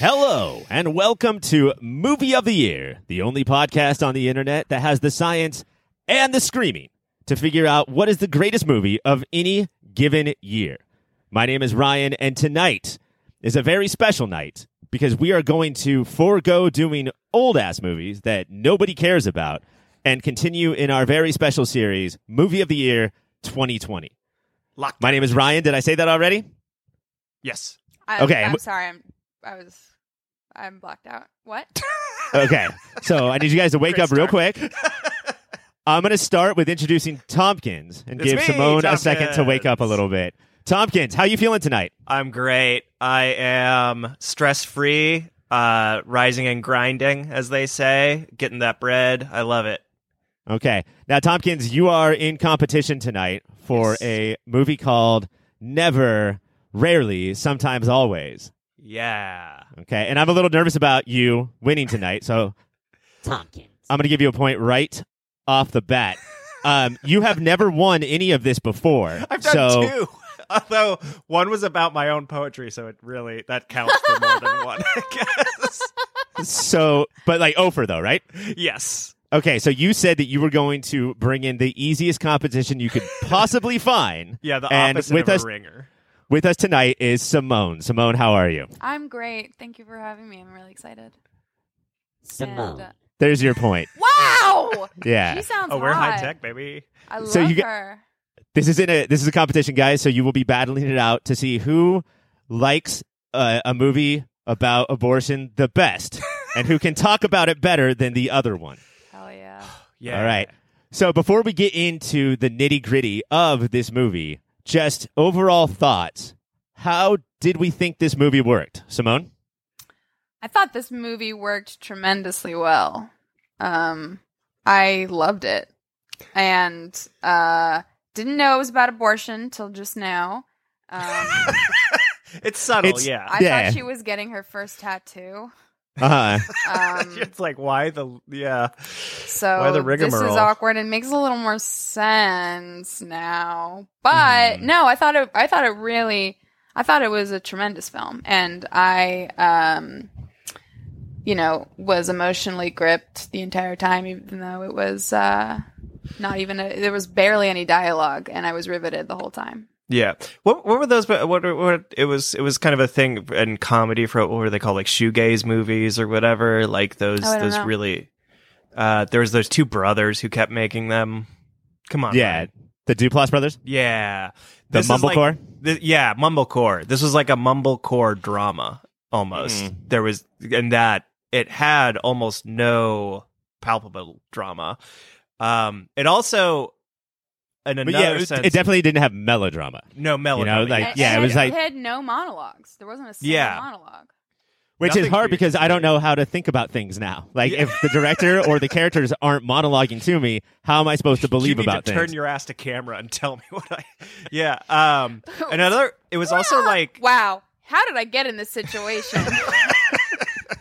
Hello, and welcome to Movie of the Year, the only podcast on the internet that has the science and the screaming to figure out what is the greatest movie of any given year. My name is Ryan, and tonight is a very special night because we are going to forego doing old ass movies that nobody cares about and continue in our very special series, Movie of the Year 2020. Lockdown. My name is Ryan. Did I say that already? Yes. I, Okay, I'm I'm- sorry. I'm. I was. I'm blocked out. What? Okay. So I need you guys to wake Great up real start. quick. I'm going to start with introducing Tompkins and It's give me, Simone a second to wake up a little bit. Tompkins, how you feeling tonight? I'm great. I am stress free, uh, rising and grinding, as they say, getting that bread. I love it. Okay. Now, Tompkins, you are in competition tonight for Yes. a movie called Never, Rarely, Sometimes Always. Yeah. Okay. And I'm a little nervous about you winning tonight. So Tompkins. I'm going to give you a point right off the bat. Um, you have never won any of this before. I've done so, two. Although one was about my own poetry, so it really that counts for more than one, I guess. So, but like Ofer though, right? Yes. Okay, so you said that you were going to bring in the easiest competition you could possibly find. Yeah, the And opposite with of us- a ringer. With us tonight is Simone. Simone, how are you? I'm great. Thank you for having me. I'm really excited. Simone. And, uh, There's your point. wow. Yeah. She sounds. Oh, we're high tech, baby. I love So you get- her. This is in a this is a competition, guys. So you will be battling it out to see who likes uh, a movie about abortion the best, and who can talk about it better than the other one. Hell yeah. Yeah. All right. So before we get into the nitty gritty of this movie, just overall thoughts. How did we think this movie worked, Simone? I thought this movie worked tremendously well. Um, I loved it, and uh, didn't know it was about abortion till just now. Um, It's subtle, It's- yeah. I Yeah. thought she was getting her first tattoo. Uh, Um, it's like why the yeah. So Why the this is awkward and makes a little more sense now. But Mhm. no, I thought it. I thought it really. I thought it was a tremendous film, and I, um, you know, was emotionally gripped the entire time, even though it was uh, not even. A, there was barely any dialogue, and I was riveted the whole time. Yeah. What what were those? What what it was? It was kind of a thing in comedy for what were they called? Like shoegaze movies or whatever. Like those Oh, those know. really. Uh, there was those two brothers who kept making them. Come on. yeah, Ryan. the Duplass brothers, Yeah. the This is like- Mumblecore. Th- yeah, mumblecore. This was like a mumblecore drama almost. Mm. There was, and that it had almost no palpable drama. Um, it also, in but another yeah, it, sense, it definitely didn't have melodrama, no melodrama. like, And- yeah, and it was like- it had no monologues. There wasn't a single Yeah. monologue. which is hard because I don't know how to think about things now. Like Yeah. if the director or the characters aren't monologuing to me, how am I supposed to you believe need about to things? turn your ass to camera and tell me what I. Yeah. Um. Another. It was also like. Wow, how did I get in this situation?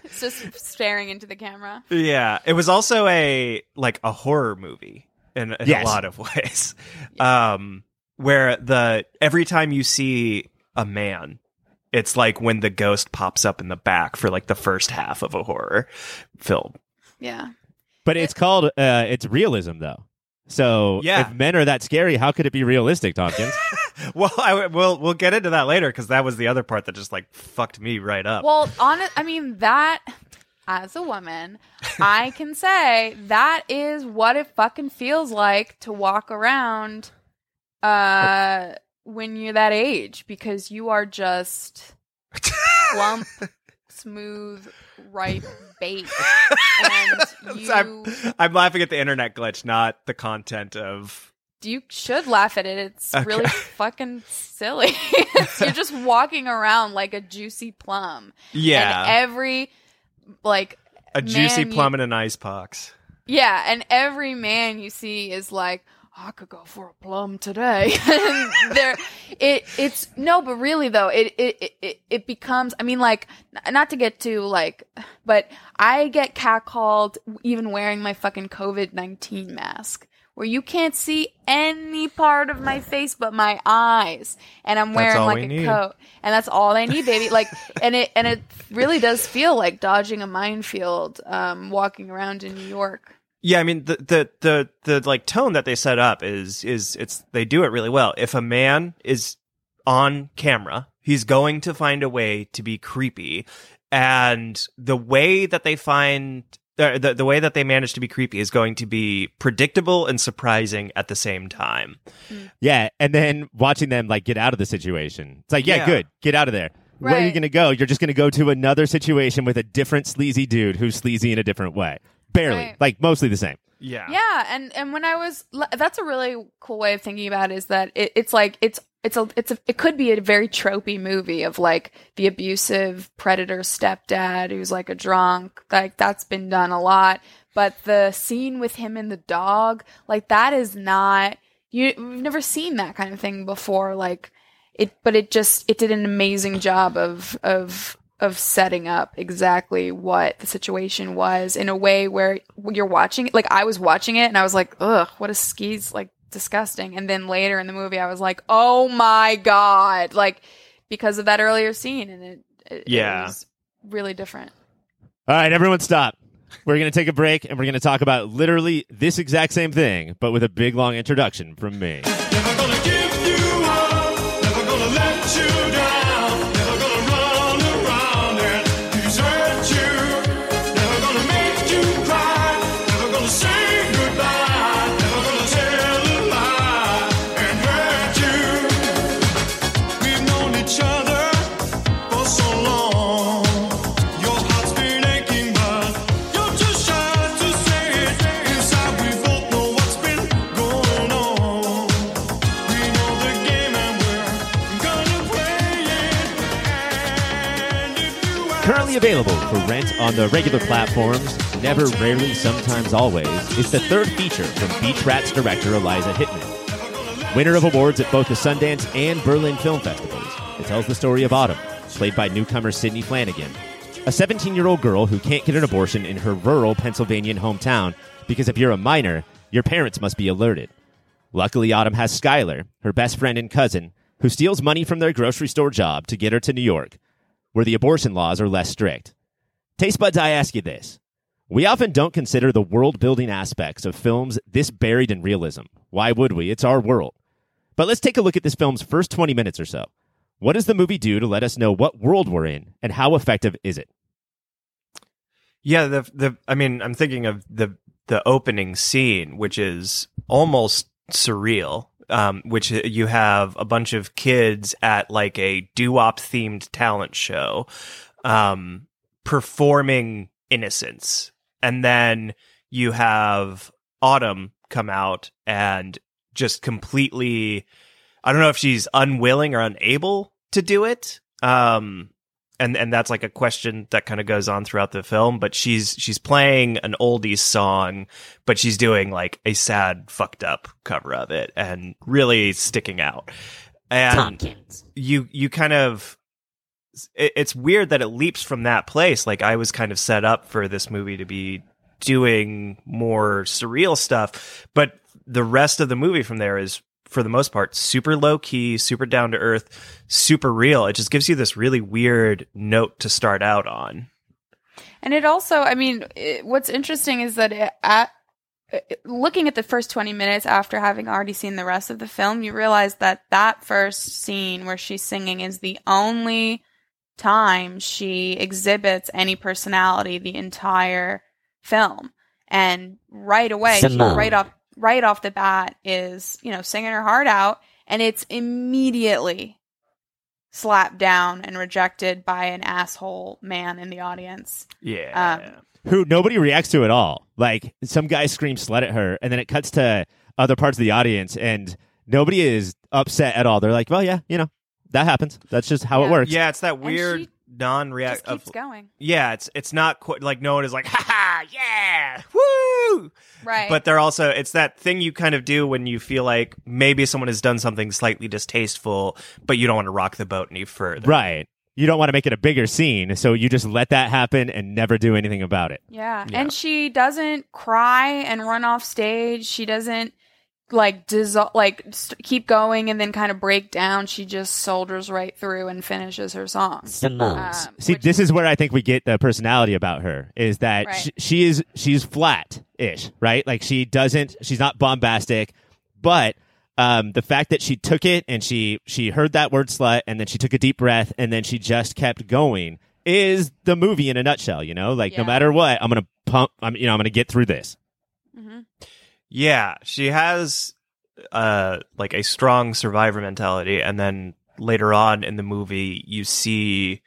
it's just staring into the camera. Yeah, it was also a like a horror movie in, in Yes. a lot of ways. Um where the every time you see a man, it's like when the ghost pops up in the back for like the first half of a horror film. Yeah. but it's called uh, it's realism though. So Yeah. if men are that scary, how could it be realistic, Tompkins? Well, I we'll we'll get into that later because that was the other part that just like fucked me right up. Well, on I mean that. As a woman, I can say that is what it fucking feels like to walk around uh when you're that age because you are just plump, smooth, ripe bait. And you I'm, I'm laughing at the internet glitch, not the content of. you should laugh at it. It's Okay. really fucking silly. You're just walking around like a juicy plum. Yeah, And every like a juicy man, you- plum and an ice pox. yeah, and every man you see is like, I could go for a plum today. There, it it's no, but really though, it it it it becomes. I mean, like, not to get too like, but I get catcalled even wearing my fucking COVID nineteen mask, where you can't see any part of my face but my eyes, and I'm wearing all like we a need. coat, and that's all I need, baby. Like, and it and it really does feel like dodging a minefield, um, walking around in New York. Yeah, I mean the the the the like tone that they set up is is it's they do it really well. If a man is on camera, he's going to find a way to be creepy, and the way that they find the the way that they manage to be creepy is going to be predictable and surprising at the same time. Yeah, and then watching them like get out of the situation. It's like, yeah, Yeah. good, get out of there. Where are you Right. going to go? You're just going to go to another situation with a different sleazy dude who's sleazy in a different way. Barely, Right. like mostly the same. Yeah, Yeah, and and when I was that's a really cool way of thinking about it is that it, it's like it's it's a it's a it could be a very tropey movie of like the abusive predator stepdad who's like a drunk. Like that's been done a lot. But the scene with him and the dog like that is not you we've never seen that kind of thing before. Like it but it just it did an amazing job of of of setting up exactly what the situation was in a way where you're watching it. Like I was watching it and I was like ugh what a skis like disgusting and then later in the movie I was like oh my god like because of that earlier scene and it, it, Yeah. it was really different All right, everyone, stop. We're going to take a break and we're going to talk about literally this exact same thing, but with a big long introduction from me. For rent on the regular platforms, Never, Rarely, Sometimes, Always, is the third feature from Beach Rats director Eliza Hittman. Winner of awards at both the Sundance and Berlin Film Festivals, it tells the story of Autumn, played by newcomer Sidney Flanigan, a 17 year old girl who can't get an abortion in her rural Pennsylvanian hometown because if you're a minor, your parents must be alerted. Luckily, Autumn has Skylar, her best friend and cousin, who steals money from their grocery store job to get her to New York, where the abortion laws are less strict. Taste buds, I ask you this. We often don't consider the world building aspects of films this buried in realism. Why would we? It's our world. But let's take a look at this film's first 20 minutes or so. What does the movie do to let us know what world we're in, and how effective is it? Yeah, the the I mean, I'm thinking of the the opening scene, which is almost surreal. Um, which you have a bunch of kids at like a doo-wop themed talent show, um, performing Innocence, and then you have Autumn come out and just completely. I don't know if she's unwilling or unable to do it. Um, and and that's like a question that kind of goes on throughout the film but she's she's playing an oldies song but she's doing like a sad fucked up cover of it and really sticking out and Tompkins. you you kind of it, it's weird that it leaps from that place. Like i was kind of set up for this movie to be doing more surreal stuff but the rest of the movie from there is for the most part super low key super down to earth super real. It just gives you this really weird note to start out on. And it also, I mean, it, what's interesting is that it, at looking at the first 20 minutes after having already seen the rest of the film, you realize that that first scene where she's singing is the only time she exhibits any personality the entire film. And right away, she, right off right off the bat is, you know, singing her heart out and it's immediately slapped down and rejected by an asshole man in the audience. yeah um, Who nobody reacts to at all. Like, some guy screams slut at her, and then it cuts to other parts of the audience, and nobody is upset at all. They're like, well, yeah, you know, that happens. That's just how it Yeah. works. yeah it's that she weird Just non-react keeps of going. yeah it's it's not quite like no one is like ha ha ah, yeah, woo. Right. But they're also it's that thing you kind of do when you feel like maybe someone has done something slightly distasteful, but you don't want to rock the boat any further. Right. You don't want to make it a bigger scene, so you just let that happen and never do anything about it. Yeah. Yeah. And she doesn't cry and run off stage. She doesn't like dissolve, like st- keep going and then kind of break down. She just soldiers right through and finishes her song. Um, See, which- this is where I think we get the personality about her is that Right. sh- she is she's flat ish, right? Like she doesn't she's not bombastic, but um, the fact that she took it and she she heard that word slut and then she took a deep breath and then she just kept going is the movie in a nutshell. You know, like no matter what, I'm gonna pump. I'm you know I'm gonna get through this. Mhm. Yeah, she has uh like a strong survivor mentality and then later on in the movie you see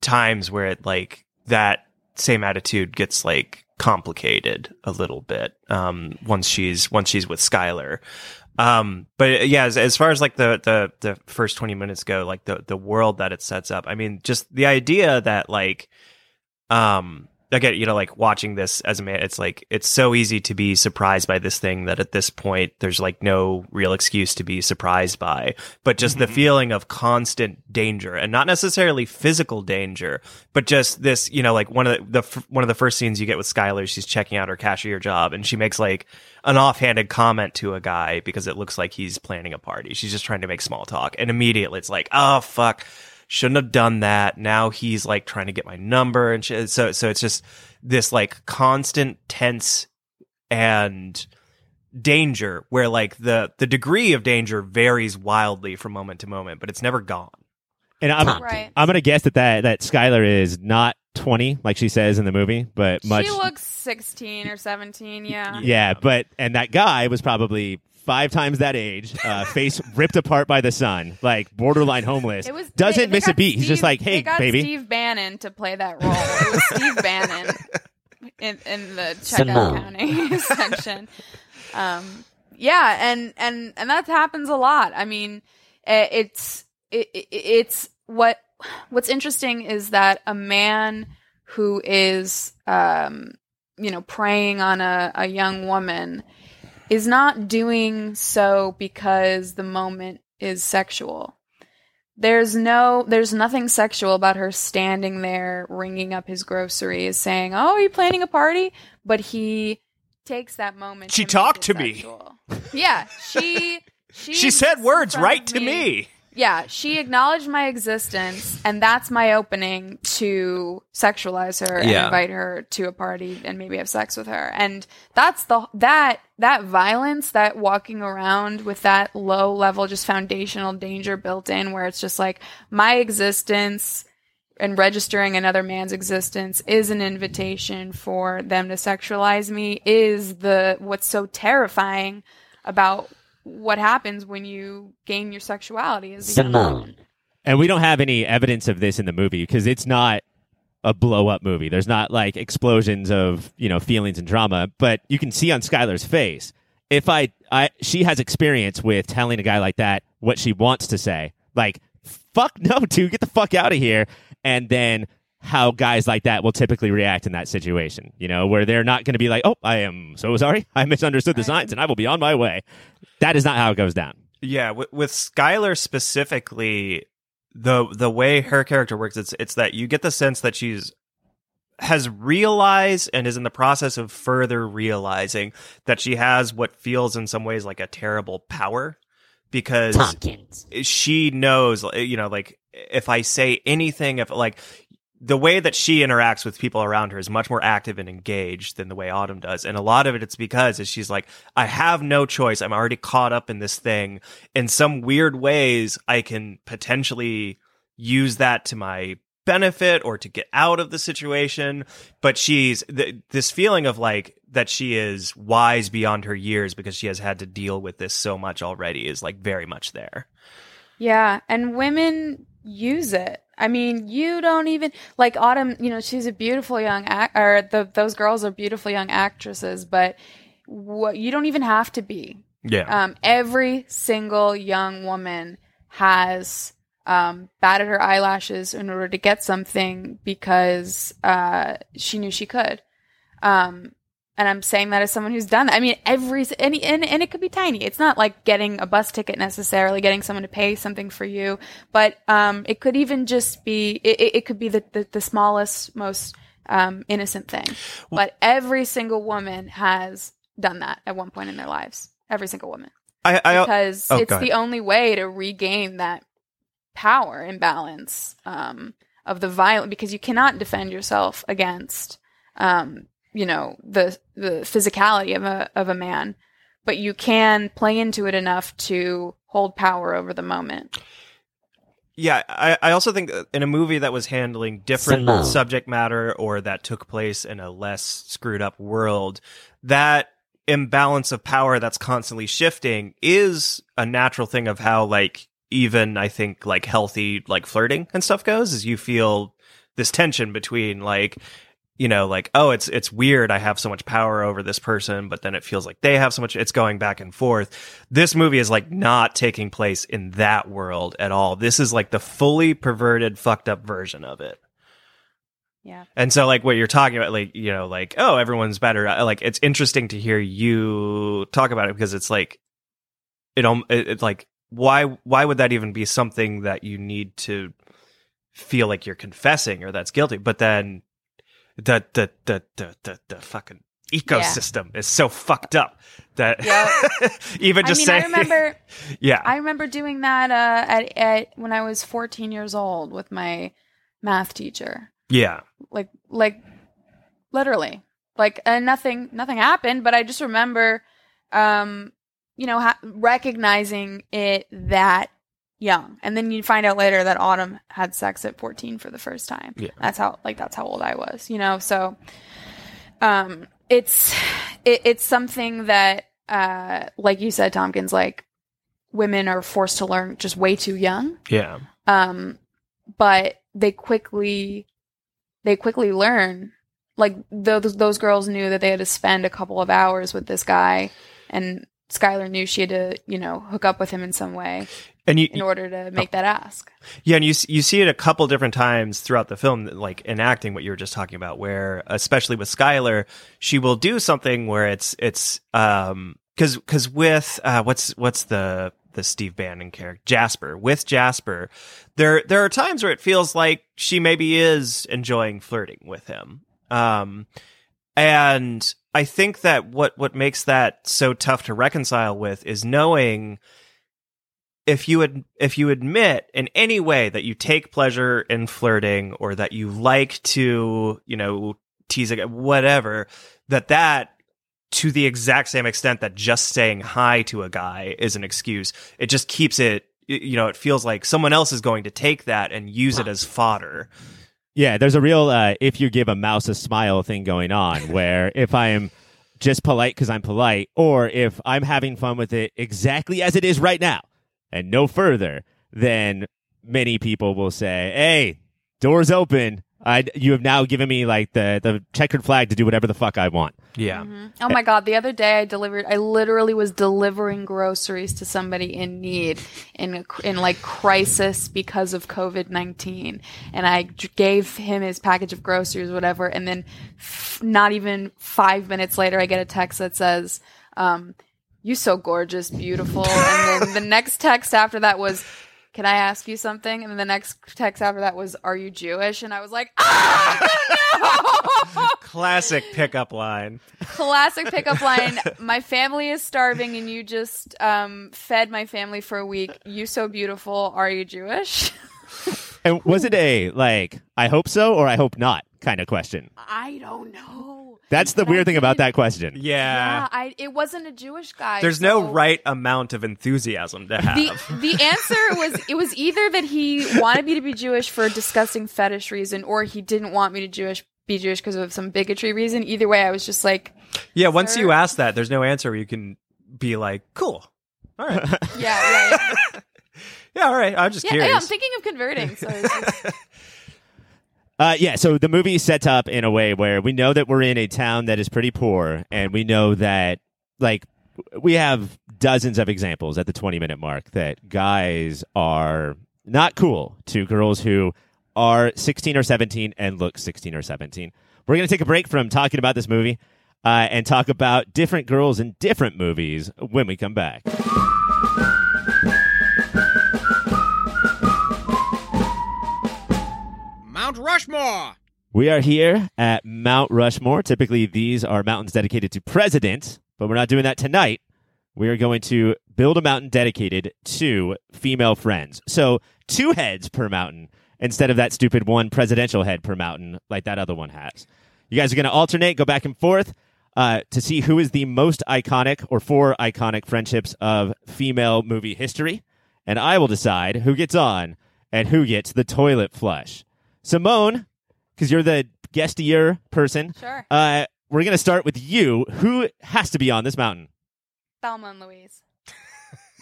times where it like that same attitude gets like complicated a little bit um once she's once she's with Skylar. Um but yeah as, as far as like the the the first 20 minutes go like the the world that it sets up I mean just the idea that like um again you know like watching this as a man it's like it's so easy to be surprised by this thing that at this point there's like no real excuse to be surprised by. But just the mm-hmm. feeling of constant danger and not necessarily physical danger but just this you know like one of the, the one of the first scenes you get with Skylar she's checking out her cashier job and she makes like an offhanded comment to a guy because it looks like he's planning a party. She's just trying to make small talk and immediately it's like oh fuck shouldn't have done that. Now he's like trying to get my number and shit. So, so it's just this like constant tense and danger where like the, the degree of danger varies wildly from moment to moment, but it's never gone. And I'm Right. I'm gonna guess that that that Skylar is not 20 like she says in the movie, but much She looks 16 or 17. Yeah. Yeah, but and that guy was probably five times that age, uh, face ripped apart by the sun, like borderline homeless. It was doesn't they- they miss a got beat. He's just Steve- like, they hey, got baby. Steve Bannon to play that role. It was Steve Bannon in, in the checkout Simone. counting section. Um, yeah, and and and that happens a lot. I mean, eh, it's it, it, it's what what's interesting is that a man who is um, you know preying on a, a young woman is not doing so because the moment is sexual. There's no there's nothing sexual about her standing there ringing up his groceries saying oh are you planning a party? But he takes that moment She to talked to me. yeah. She she She said words right to me. Yeah she acknowledged my existence and that's my opening to sexualize her and Yeah. invite her to a party and maybe have sex with her and that's the that that violence that walking around with that low level just foundational danger built in where it's just like my existence and registering another man's existence is an invitation for them to sexualize me is the what's so terrifying about what happens when you gain your sexuality as a young woman. Simone. And we don't have any evidence of this in the movie because it's not a blow up movie. There's not like explosions of, you know, feelings and drama, but you can see on Skylar's face if I I she has experience with telling a guy like that what she wants to say. Like, fuck no, dude, get the fuck out of here. And then how guys like that will typically react in that situation, you know, where they're not going to be like, "Oh, I am so sorry. I misunderstood the signs and I will be on my way." That is not how it goes down. Yeah, with, with Skylar specifically, the the way her character works, it's it's that you get the sense that she's has realized and is in the process of further realizing that she has what feels in some ways like a terrible power because Tompkins. she knows you know like if i say anything if like the way that she interacts with people around her is much more active and engaged than the way autumn does. And a lot of it it's because is she's like i have no choice. I'm already caught up in this thing. In some weird ways i can potentially use that to my benefit or to get out of the situation. But she's th- this feeling of like that she is wise beyond her years because she has had to deal with this so much already is like very much there. Yeah, and women use it. I mean, you don't even like Autumn. You know, she's a beautiful young act, or the, those girls are beautiful young actresses, but what you don't even have to be. yeah Um, every single young woman has um, batted her eyelashes in order to get something because uh, she knew she could. Um, and I'm saying that as someone who's done that. I mean, every and, and and it could be tiny. It's not like getting a bus ticket necessarily, getting someone to pay something for you, but um, it could even just be. It, it- could be the the, the smallest, most um, innocent thing. But every single woman has done that at one point in their lives. Every single woman, I, I because oh, it's the only way to regain that power imbalance um, of the violent. Because you cannot defend yourself against um, you know the the physicality of a of a man, but you can play into it enough to hold power over the moment. Yeah, I, I also think in a movie that was handling different Simone. subject matter or that took place in a less screwed up world, that imbalance of power that's constantly shifting is a natural thing of how like even I think like healthy like flirting and stuff goes is you feel this tension between like you know like oh it's it's weird I have so much power over this person but then it feels like they have so much it's going back and forth. This movie is like not taking place in that world at all. This is like the fully perverted fucked up version of it. Yeah. and so like what you're talking about like you know like oh everyone's better uh, like it's interesting to hear you talk about it because it's like it it, it's like why why would that even be something that you need to feel like you're confessing or that's guilty? But then the the the the the, the fucking ecosystem is so fucked up that even I just mean, saying I remember yeah I remember doing that uh, at, at when I was 14 years old with my math teacher. yeah Like like literally. Like and nothing nothing happened, but I just remember um you know ha- recognizing it that young. And then you find out later that Autumn had sex at 14 for the first time. Yeah. That's how like that's how old I was, you know. So um it's it, it's something that uh like you said Tompkins like women are forced to learn just way too young yeah um but they quickly they quickly learn like those those girls knew that they had to spend a couple of hours with this guy and Skylar knew she had to you know hook up with him in some way and you in order to make that ask. Yeah, and you you see it a couple different times throughout the film, like enacting what you were just talking about, where especially with Skylar, she will do something where it's it's um because because with uh what's what's the the Steve Bannon character? Jasper. With Jasper, there there are times where it feels like she maybe is enjoying flirting with him, um, and I think that what what makes that so tough to reconcile with is knowing if you ad- if you admit in any way that you take pleasure in flirting or that you like to you know tease a guy, whatever that that to the exact same extent that just saying hi to a guy is an excuse. It just keeps it you know it feels like someone else is going to take that and use it as fodder. Yeah, there's a real uh, if you give a mouse a smile thing going on where if I am just polite because I'm polite, or if I'm having fun with it exactly as it is right now and no further, then many people will say, "Hey, doors open. I you have now given me like the the checkered flag to do whatever the fuck I want." yeah oh my god the other day I delivered I literally was delivering groceries to somebody in need in a, in like crisis because of COVID-19 and I gave him his package of groceries whatever and then f- not even 5 minutes later I get a text that says um you so gorgeous beautiful and then the next text after that was can I ask you something? And then the next text after that was, "Are you Jewish?" And I was like, "Ah, no!" classic pickup line Classic pickup line. My family is starving, and you just um, fed my family for a week. You so beautiful. Are you Jewish? And was it a like I hope so or I hope not kind of question? I don't know. That's the But weird thing about that question. yeah, Yeah, I. It wasn't a Jewish guy. there's no so- right amount of enthusiasm to have The the answer was it was either that he wanted me to be Jewish for a disgusting fetish reason, or he didn't want me to Jewish be Jewish because of some bigotry reason. Either way, I was just like, yeah once you ask that there's no answer where you can be like cool all right yeah, yeah, yeah. yeah all right i'm just yeah, curious yeah, I'm thinking of converting. So it's just- Uh, yeah, so the movie sets up in a way where we know that we're in a town that is pretty poor, and we know that, like, we have dozens of examples at the 20 minute mark that guys are not cool to girls who are 16 or 17 and look 16 or 17. We're going to take a break from talking about this movie uh, and talk about different girls in different movies when we come back. Mount Rushmore. We are here at Mount Rushmore. Typically, these are mountains dedicated to presidents, but we're not doing that tonight. We are going to build a mountain dedicated to female friends. So, two heads per mountain instead of that stupid one presidential head per mountain like that other one has. You guys are going to alternate, go back and forth uh, to see who is the most iconic or four iconic friendships of female movie history. And I will decide who gets on and who gets the toilet flush. Simone, because you're the guestier person, Sure. uh, we're going to start with you. Who has to be on this mountain? Thelma and Louise.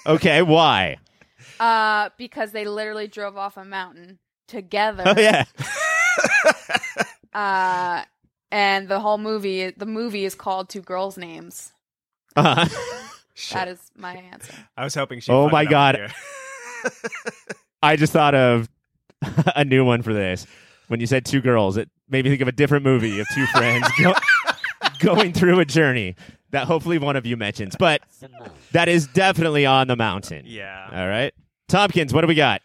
Okay, why? Uh, because they literally drove off a mountain together. Oh, yeah. Uh, and the whole movie, the movie is called Two Girls' Names. Uh-huh. That is my answer. I was hoping she. Oh my God. I just thought of a new one for this. When you said two girls, it made me think of a different movie of two friends go- going through a journey that hopefully one of you mentions. But that is definitely on the mountain. yeah. All right. Tompkins, what do we got?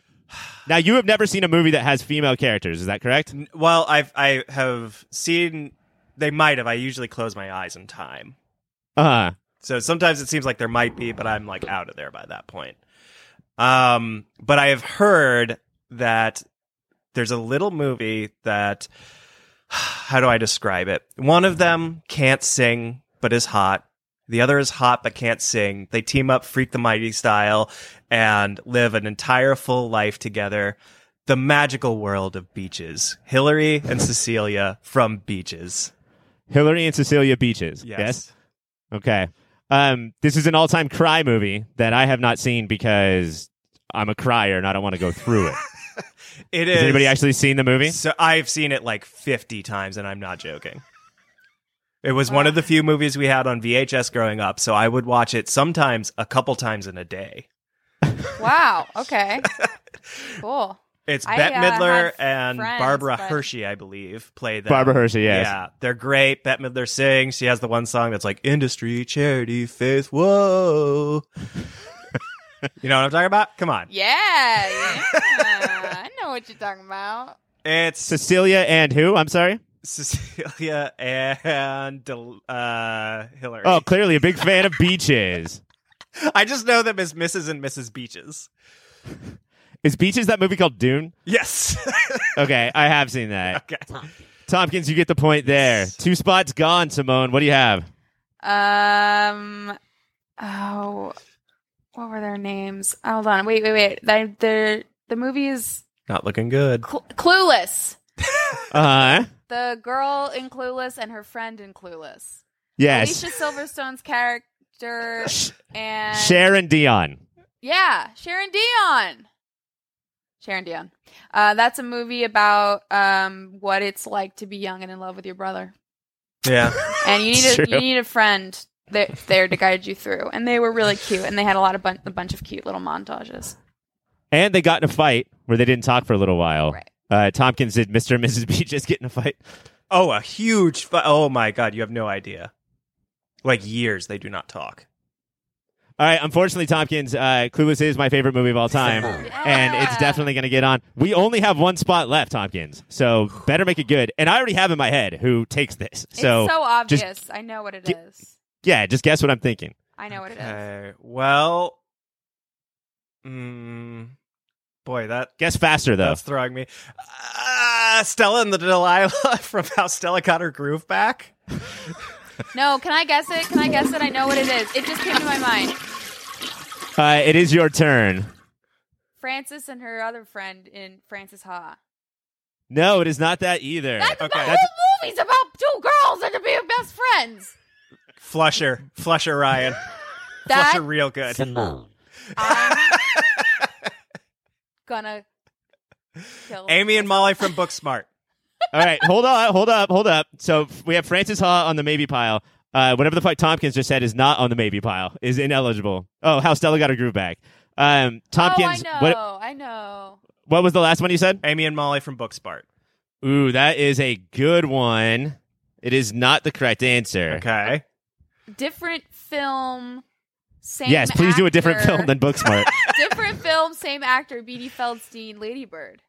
Now, you have never seen a movie that has female characters. Is that correct? Well, I've I have seen. They might have. I usually close my eyes in time. Uh So sometimes it seems like there might be, but I'm like out of there by that point. Um, but I have heard that there's a little movie that how do I describe it? One of them can't sing but is hot. The other is hot but can't sing. They team up Freak the Mighty style and live an entire full life together. The magical world of beaches. Hillary and Cecilia from Beaches. Hillary and Cecilia Beaches. Yes. Okay. Um, this is an all-time cry movie that I have not seen because I'm a crier and I don't want to go through it. It Has is. anybody actually seen the movie? So I've seen it like 50 times and I'm not joking. It was one of the few movies we had on VHS growing up, so I would watch it sometimes a couple times in a day. Wow. Okay. cool. It's I, Bette uh, Midler have and friends, Barbara but- Hershey, I believe, play them. Barbara Hershey, yes. Yeah, they're great. Bette Midler sings. She has the one song that's like industry, charity, faith, whoa. you know what I'm talking about? Come on. Yeah. yeah. I know what you're talking about. It's Cecilia and who? I'm sorry. Cecilia and uh, Hillary. Oh, clearly a big fan of beaches. I just know them as Mrs. and Mrs. Beaches. Is Beaches that movie called Dune? Yes. Okay, I have seen that. okay. Tompkins. Tompkins, you get the point there. Two spots gone, Simone. What do you have? Um. Oh, what were their names? Hold on. Wait, wait, wait. The the the movie is Not looking good. Cl- Clueless. Uh. The girl in Clueless and her friend in Clueless. Yes. Alicia Silverstone's character and Cher and Dionne. Yeah, Cher and Dionne. Sharon Dion. Uh, that's a movie about um, what it's like to be young and in love with your brother, Yeah. and you need a true. you need a friend there, there to guide you through. And they were really cute, and they had a lot of bun- a bunch of cute little montages. And they got in a fight where they didn't talk for a little while. Right. Uh, Tompkins did Mr. and Mrs. Beaches get in a fight. Oh, a huge. fight. oh my God, you have no idea. Like years, they do not talk. All right, unfortunately, Tompkins, uh, Clueless is my favorite movie of all time, and it's definitely going to get on. We only have one spot left, Tompkins, so better make it good. And I already have in my head who takes this. So, it's so just- obvious. I know what it Ge- is. yeah, just guess what I'm thinking. I know what it is. Well. Mm, boy, that Guess faster though. that's throwing me. Uh, Stella and the Delilah from How Stella Got Her Groove Back. No, can I guess it? Can I guess it? I know what it is. It just came to my mind. Uh, it is your turn. Frances and her other friend in Frances Ha. No, it is not that either. That's Okay. the That's- whole movie's about two girls and to be best friends. Flusher, Flusher Ryan, That Flusher real good. Simone. I'm gonna kill Amy and Molly from Booksmart. All right, hold on, hold up, hold up. So we have Frances Ha on the maybe pile. Uh, whatever the fuck Tompkins just said is not on the maybe pile. Is ineligible. Oh, how Stella got her groove back. Um, Tompkins. Oh, I know. What I know. what was the last one you said? Amy and Molly from Booksmart. Ooh, that is a good one. It is not the correct answer. Okay. Different film, same. Yes, please do a different film than Booksmart. different film, same actor. Beanie Feldstein, Lady Bird.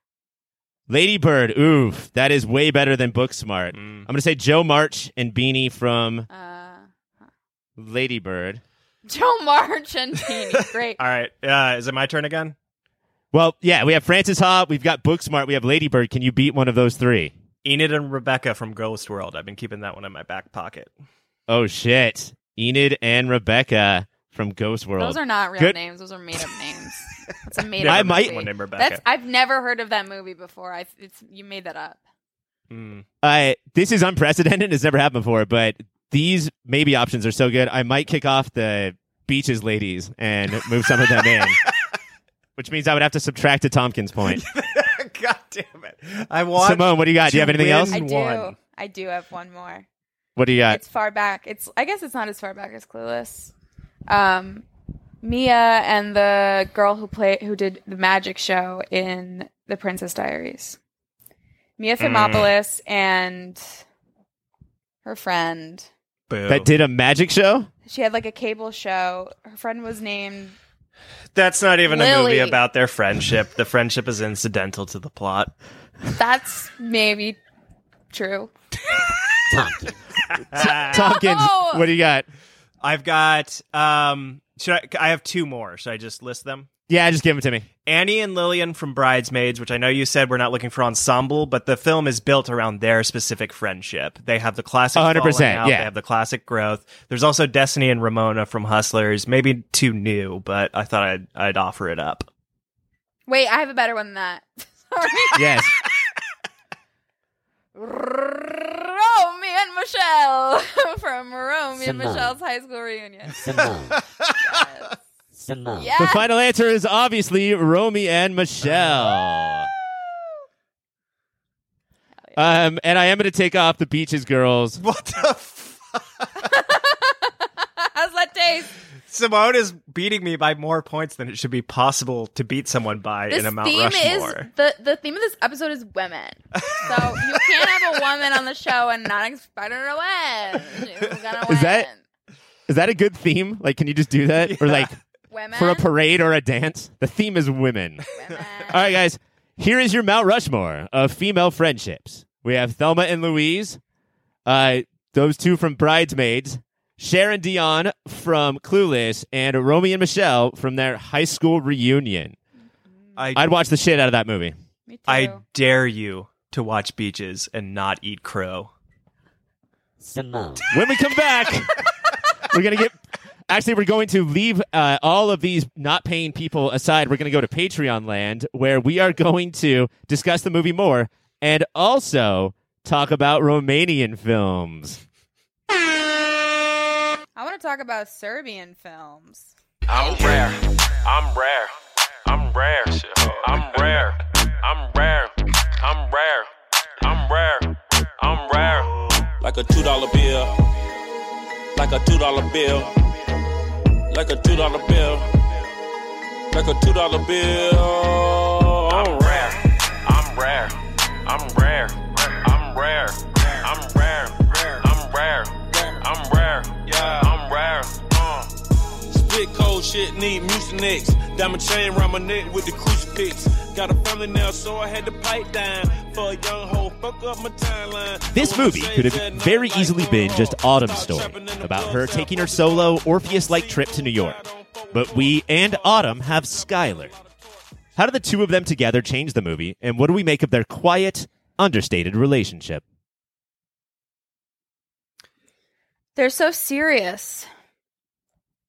Lady Bird. Oof, that is way better than Booksmart. Mm. I'm gonna say Jo March and Beanie from Uh, Lady Bird. Jo March and Beanie. Great. All right. Uh, is it my turn again? Well, yeah, we have Frances Ha, we've got Booksmart, we have Lady Bird. Can you beat one of those three? Enid and Rebecca from Ghost World. I've been keeping that one in my back pocket. Oh shit, Enid and Rebecca from Ghost World. Those are not real Good. names. Those are made up names. It's a made up. I might- someone named Rebecca. That's I've never heard of that movie before. I it's you made that up. Mm. Uh, this is unprecedented. It's never happened before, but these maybe options are so good. I might kick off the beaches ladies and move some of them in, which means I would have to subtract a Tompkins point. God damn it! I want Simone, what do you got? Do you have anything else? I do. One. I do have one more. What do you got? It's far back. It's I guess it's not as far back as Clueless. Um, Mia and the girl who played who did the magic show in The Princess Diaries. Mia Thermopolis and her friend. Boo. That did a magic show? She had like a cable show. Her friend was named That's not even a movie about their friendship. The friendship is incidental to the plot. That's maybe true. Tompkins. Tompkins, Oh! what do you got? I've got. Um, should I? I have two more. Should I just list them? Yeah, just give them to me. Annie and Lillian from Bridesmaids, which I know you said we're not looking for ensemble, but the film is built around their specific friendship. They have the classic 100%, falling out, yeah. They have the classic growth. There's also Destiny and Ramona from Hustlers. Maybe too new, but I thought I'd I'd offer it up. Wait, I have a better one than that. Sorry. Yes. Romy and Michelle from Romy and Michelle's high school reunion. Simone. Yes. Simone. Yes. The final answer is obviously Romy and Michelle. Um, and I am going to take off the Beaches girls. What the? F- How's that taste? Simone is beating me by more points than it should be possible to beat someone by This in a Mount theme Rushmore. is the the theme of this episode is women. So you can't have a woman on the show and not expect her to win. She's gonna win. Is that- Is that a good theme? Like, can you just do that? Or like women for a parade or a dance? The theme is women. Women. All right, guys. Here is your Mount Rushmore of female friendships. We have Thelma and Louise, uh, those two from Bridesmaids, Cher and Dionne from Clueless, and Romy and Michelle from their high school reunion. I, I'd watch the shit out of that movie. Me too. I dare you to watch Beaches and not eat crow. When we come back, we're gonna get. Actually, we're going to leave uh, all of these not paying people aside. We're going to go to Patreon land, where we are going to discuss the movie more and also talk about Romanian films. I want talk about Serbian films. I'm rare. I'm rare. I'm rare. I'm rare. I'm rare. I'm rare. I'm rare. I'm rare. Like a two dollar bill. Like a two dollar bill. Like a two dollar bill. Like a two dollar bill. I'm rare. I'm rare. I'm rare. Shit, need mucinex. Diamond chain around my neck with the crucifix. Got a family now, so I had to pipe down. For a young hoe, fuck up my timeline. This movie could have very easily been just Autumn's story about her taking her solo Orpheus like trip to New York. But we and Autumn have Skylar. How do the two of them together change the movie, and what do we make of their quiet, understated relationship? They're so serious.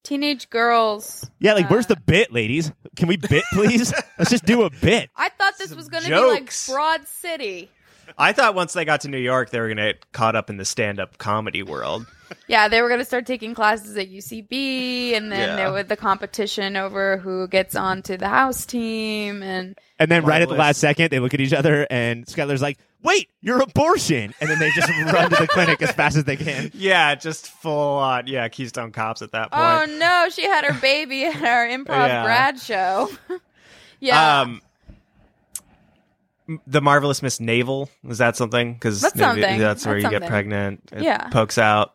Teenage girls. Yeah, like, Uh, where's the bit, ladies? Can we bit, please? Let's just do a bit. I thought this was going to be like jokes. Broad City. I thought once they got to New York, they were going to get caught up in the stand-up comedy world. Yeah, they were going to start taking classes at UCB, and then Yeah. there was the competition over who gets onto the house team, and And then right at the last second, they look at each other, and Skylar's like, wait, you're abortion. And then they just run to the clinic as fast as they can. Yeah, just full on. Yeah, Keystone Cops at that point. oh no, she had her baby at our improv Yeah. grad show. yeah, Um, the marvelous Miss Navel is that something? Because That's. That's where That's you get pregnant. It Yeah. pokes out.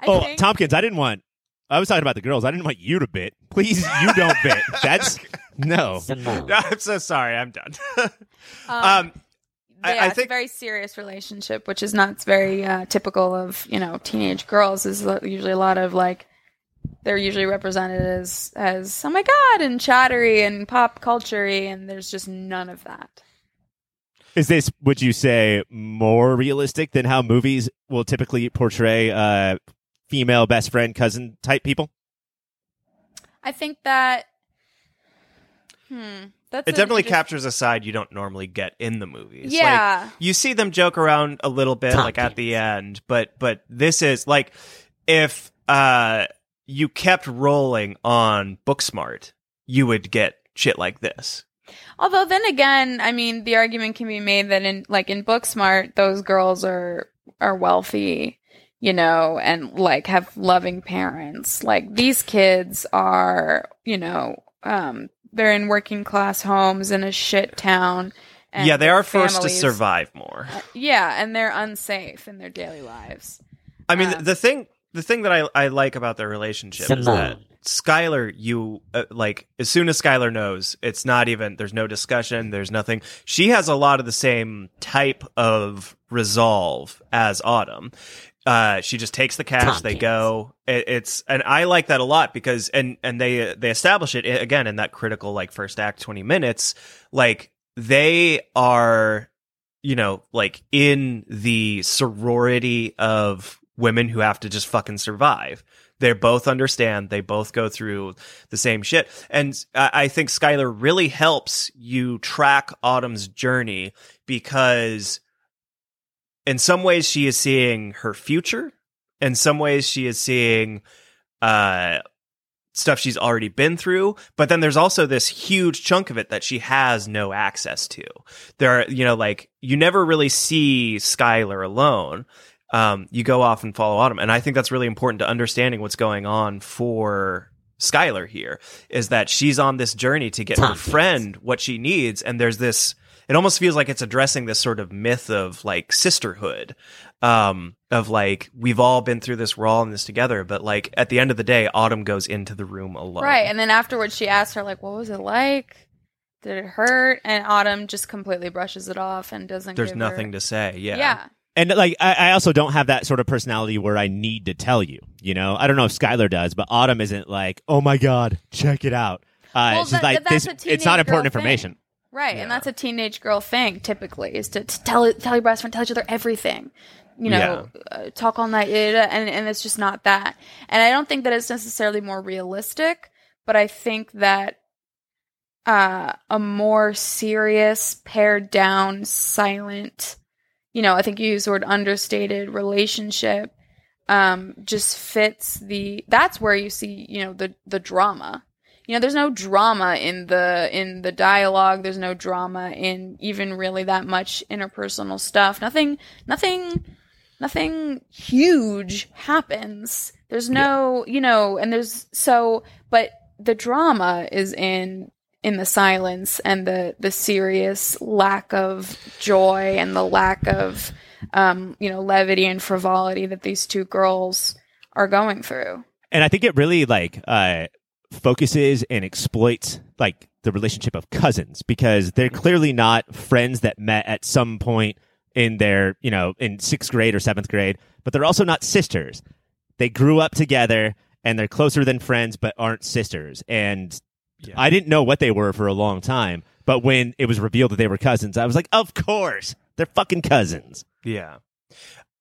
I oh, think- Tompkins, I didn't want. I was talking about the girls. I didn't want you to bit. Please, you don't bit. That's no. Simone. I'm so sorry. I'm done. um, um, yeah, I it's think- a very serious relationship, which is not very uh, typical of you know teenage girls. Is usually a lot of like they're usually represented as as oh my god and chattery and pop culture and there's just none of that. Is this, would you say, more realistic than how movies will typically portray uh, female best friend cousin type people? I think that hmm that's it definitely just- captures a side you don't normally get in the movies. Yeah. Like, you see them joke around a little bit, like at the end, but but this is like if uh you kept rolling on Booksmart, you would get shit like this. Although then again, I mean, the argument can be made that in like in Booksmart, those girls are are wealthy, you know, and like have loving parents. Like these kids are, you know, um, they're in working class homes in a shit town. And yeah, they are forced to survive more. Yeah, and they're unsafe in their daily lives. I mean, Uh, the thing the thing that I I like about their relationship is that Skylar, you uh, like as soon as Skylar knows, it's not even there's no discussion, there's nothing. She has a lot of the same type of resolve as Autumn. Uh, she just takes the cash, they go. It, it's and I like that a lot because and and they they establish it again in that critical like first act twenty minutes. Like they are, you know, like in the sorority of women who have to just fucking survive. They both understand. They both go through the same shit. And I, think Skylar really helps you track Autumn's journey because in some ways she is seeing her future. In some ways she is seeing uh stuff she's already been through, but then there's also this huge chunk of it that she has no access to. There are, you know, like you never really see Skylar alone. Um, you go off and follow Autumn. And I think that's really important to understanding what's going on for Skylar here is that she's on this journey to get her Tompkins. friend what she needs. And there's this, it almost feels like it's addressing this sort of myth of like sisterhood, um, of like, we've all been through this, we're all in this together. But like at the end of the day, Autumn goes into the room alone. Right. And then afterwards, she asks her, like, what was it like? Did it hurt? And Autumn just completely brushes it off and doesn't There's give nothing her... to say. Yeah. Yeah. And like, I, I also don't have that sort of personality where I need to tell you. You know, I don't know if Skylar does, but Autumn isn't like, oh my god, check it out. Uh, Well, she's that- like, this. It's not important information. thing. Right. Yeah. And that's a teenage girl thing, typically, is to, to tell tell your best friend, tell each other everything. You know, uh, talk all night, and, and it's just not that. And I don't think that it's necessarily more realistic, but I think that uh, a more serious, pared down, silent, you know, I think you use the word understated relationship um, just fits the. That's where you see, you know, the the drama. You know, there's no drama in the in the dialogue. There's no drama in even really that much interpersonal stuff. Nothing, nothing, nothing huge happens. There's no, you know, and there's so, but the drama is in in the silence and the the serious lack of joy and the lack of um, you know, levity and frivolity that these two girls are going through. and I think it really like uh, focuses and exploits like the relationship of cousins because they're clearly not friends that met at some point in their you know in sixth grade or seventh grade, but they're also not sisters. They grew up together and they're closer than friends, but aren't sisters. And I didn't know what they were for a long time, but when it was revealed that they were cousins, I was like, of course, they're fucking cousins. Yeah.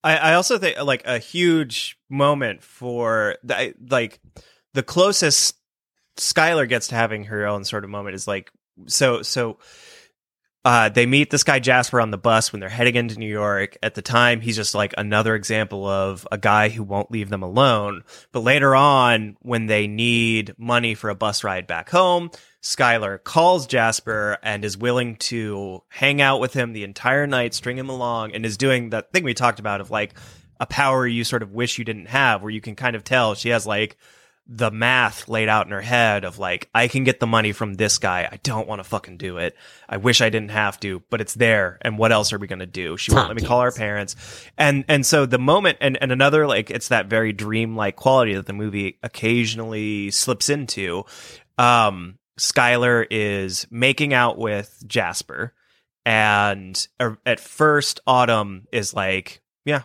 I, I also think like a huge moment for the, like the closest Skylar gets to having her own sort of moment is like so so uh, they meet this guy Jasper on the bus when they're heading into New York. At the time, he's just like another example of a guy who won't leave them alone. But later on, when they need money for a bus ride back home, Skylar calls Jasper and is willing to hang out with him the entire night, string him along, and is doing that thing we talked about of like a power you sort of wish you didn't have, where you can kind of tell she has like the math laid out in her head of like, I can get the money from this guy. I don't want to fucking do it. I wish I didn't have to, but it's there. And what else are we going to do? She won't let me call our parents. And, and so the moment, and, and another, like, it's that very dream-like quality that the movie occasionally slips into. Um, Skylar is making out with Jasper. And uh, at first, Autumn is like, yeah,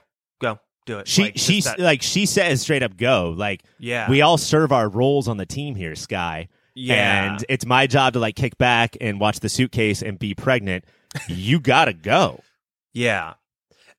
do it. She Like, she that- like she says straight up go like yeah, we all serve our roles on the team here, Sky. yeah. And it's my job to like kick back and watch the suitcase and be pregnant. you gotta go. Yeah.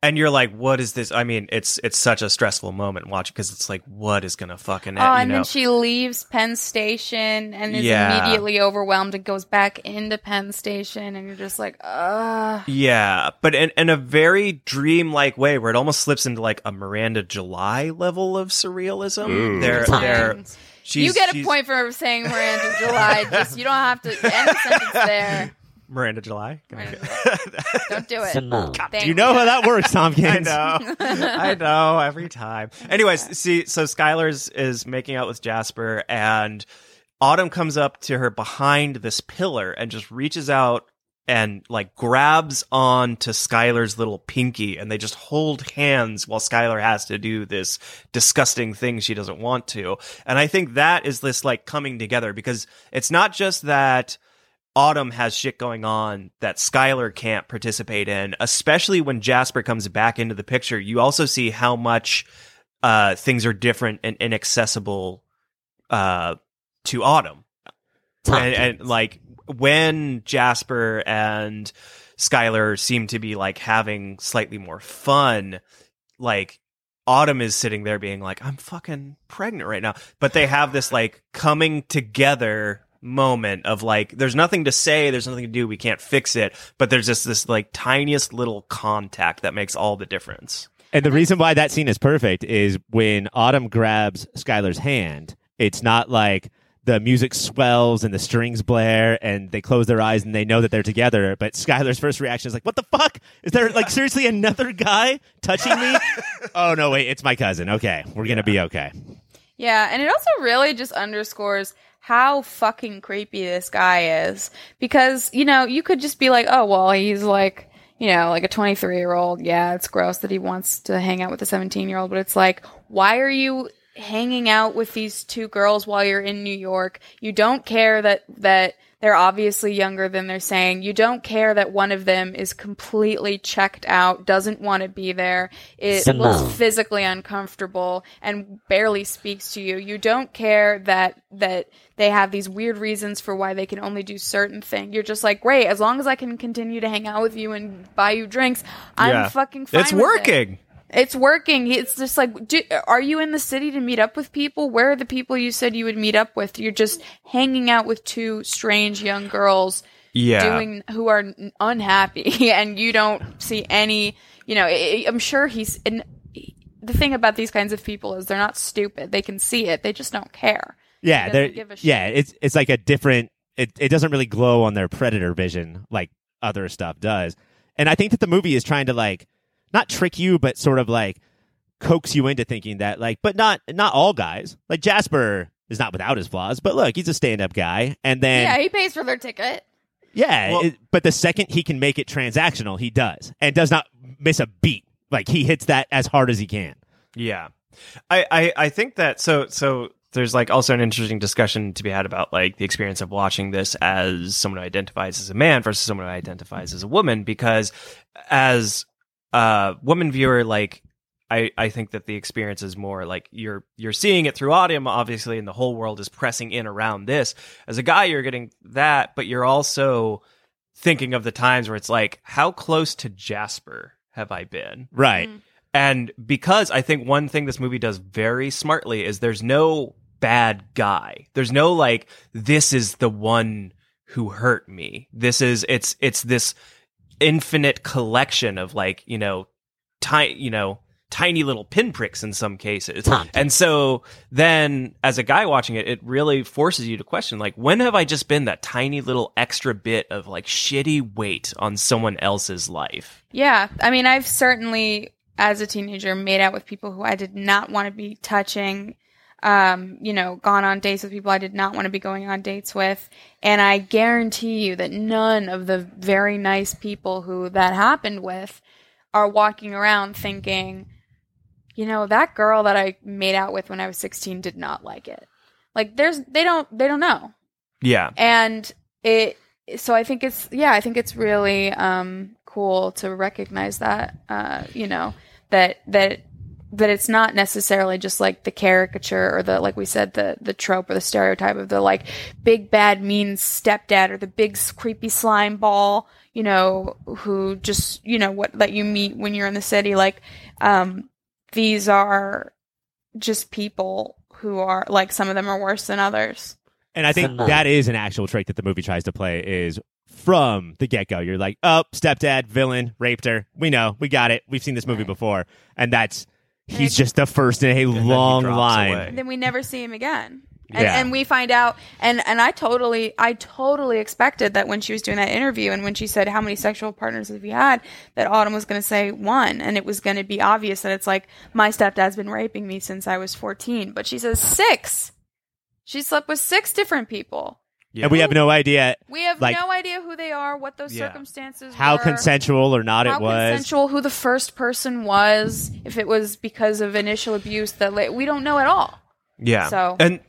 And you're like, what is this? I mean, it's it's such a stressful moment watching because it's like, what is gonna fucking? Oh, you and know? then she leaves Penn Station and is Yeah. immediately overwhelmed and goes back into Penn Station, and you're just like, ugh. yeah, but in, in a very dreamlike way, where it almost slips into like a Miranda July level of surrealism. Ooh. They're they're she's, you get a point for saying Miranda July. Just you don't have to end the sentence there. Miranda July. Miranda Don't do it. Simone. Thank You know how that works, Tom King. I know. I know every time. Anyways, see, so Skylar's is making out with Jasper, and Autumn comes up to her behind this pillar and just reaches out and like grabs on to Skylar's little pinky, and they just hold hands while Skylar has to do this disgusting thing she doesn't want to. And I think that is this like coming together because it's not just that. Autumn has shit going on that Skylar can't participate in, especially when Jasper comes back into the picture. You also see how much uh, things are different and inaccessible uh, to Autumn. And, and like when Jasper and Skylar seem to be like having slightly more fun, like Autumn is sitting there being like, I'm fucking pregnant right now. But they have this like coming together moment of like, there's nothing to say, there's nothing to do, we can't fix it. But there's just this like tiniest little contact that makes all the difference. And the reason why that scene is perfect is when Autumn grabs Skylar's hand, it's not like the music swells and the strings blare and they close their eyes and they know that they're together. But Skylar's first reaction is like, what the fuck? Is there like seriously another guy touching me? oh, no, wait, it's my cousin. Okay, we're going to be okay. Yeah, and it also really just underscores how fucking creepy this guy is. Because, you know, you could just be like, oh, well, he's like, you know, like a 23 year old. Yeah, it's gross that he wants to hang out with a 17 year old, but it's like, why are you hanging out with these two girls while you're in New York? You don't care that, that, they're obviously younger than they're saying. You don't care that one of them is completely checked out, doesn't want to be there. It Simone. looks physically uncomfortable and barely speaks to you. You don't care that that they have these weird reasons for why they can only do certain things. You're just like, great, as long as I can continue to hang out with you and buy you drinks, I'm Yeah. fucking fine. It's with it. It's working. It's just like, do, are you in the city to meet up with people? Where are the people you said you would meet up with? You're just hanging out with two strange young girls Yeah. doing who are unhappy, and you don't see any. You know, I'm sure he's. And the thing about these kinds of people is they're not stupid. They can see it. They just don't care. Yeah, they're give a shit. yeah. It's it's like a different. It it doesn't really glow on their predator vision like other stuff does. And I think that the movie is trying to like not trick you, but sort of like coax you into thinking that like, but not not all guys. Like Jasper is not without his flaws, but look, he's a stand up guy. And then yeah, he pays for their ticket. yeah, Well- it- but the second he can make it transactional, he does, and does not miss a beat. Like he hits that as hard as he can. Yeah. I, I, I think that so so there's like also an interesting discussion to be had about like the experience of watching this as someone who identifies as a man versus someone who identifies as a woman because as a woman viewer like I, I think that the experience is more like you're you're seeing it through audio obviously and the whole world is pressing in around this as a guy you're getting that but you're also thinking of the times where it's like how close to Jasper have I been Right. Mm. and because I think one thing this movie does very smartly is there's no bad guy. There's no like this is the one who hurt me. This is it's it's this infinite collection of like, you know, tiny, you know, tiny little pinpricks in some cases. Tom. And so then as a guy watching it, it really forces you to question like when have I just been that tiny little extra bit of like shitty weight on someone else's life? Yeah, I mean, I've certainly, as a teenager, made out with people who I did not want to be touching. Um, you know, gone on dates with people I did not want to be going on dates with. And I guarantee you that none of the very nice people who that happened with are walking around thinking, you know, that girl that I made out with when I was 16 did not like it. Like there's they don't they don't know. Yeah. And it so I think it's yeah, I think it's really um cool to recognize that uh you know that that that it's not necessarily just like the caricature or the like we said the the trope or the stereotype of the like big bad mean stepdad or the big creepy slime ball you know who just you know what that you meet when you're in the city like um these are just people who are like some of them are worse than others And I think Simone. that is an actual trait that the movie tries to play is from the get go. You're like, oh, stepdad, villain, raped her. We know, we got it. We've seen this movie Right. before, and that's And he's it- just the first in a long line. away. and then we never see him again. And, Yeah. and we find out, and and I totally, I totally expected that when she was doing that interview, and when she said how many sexual partners have you had, that Autumn was going to say one, and it was going to be obvious that it's like my stepdad's been raping me since I was fourteen, but she says six. She slept with six different people. Yeah. And we have no idea We have Like- no idea who they are, what those Yeah. circumstances how were. consensual or not it was. consensual, who the first person was, if it was because of initial abuse that la- we don't know at all. Yeah. So- and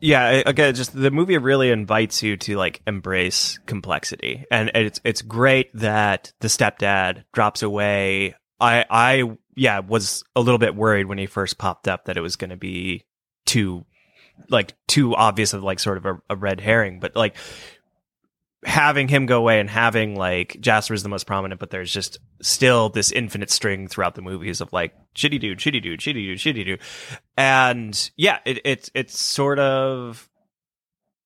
yeah, again, just the movie really invites you to like embrace complexity, and it's it's great that the stepdad drops away. I I yeah was a little bit worried when he first popped up that it was going to be too like too obvious of like sort of a, a red herring, but like having him go away and having like Jasper is the most prominent, but there's just still this infinite string throughout the movies of like shitty dude, shitty dude, shitty dude, shitty dude, and yeah, it, it's it's sort of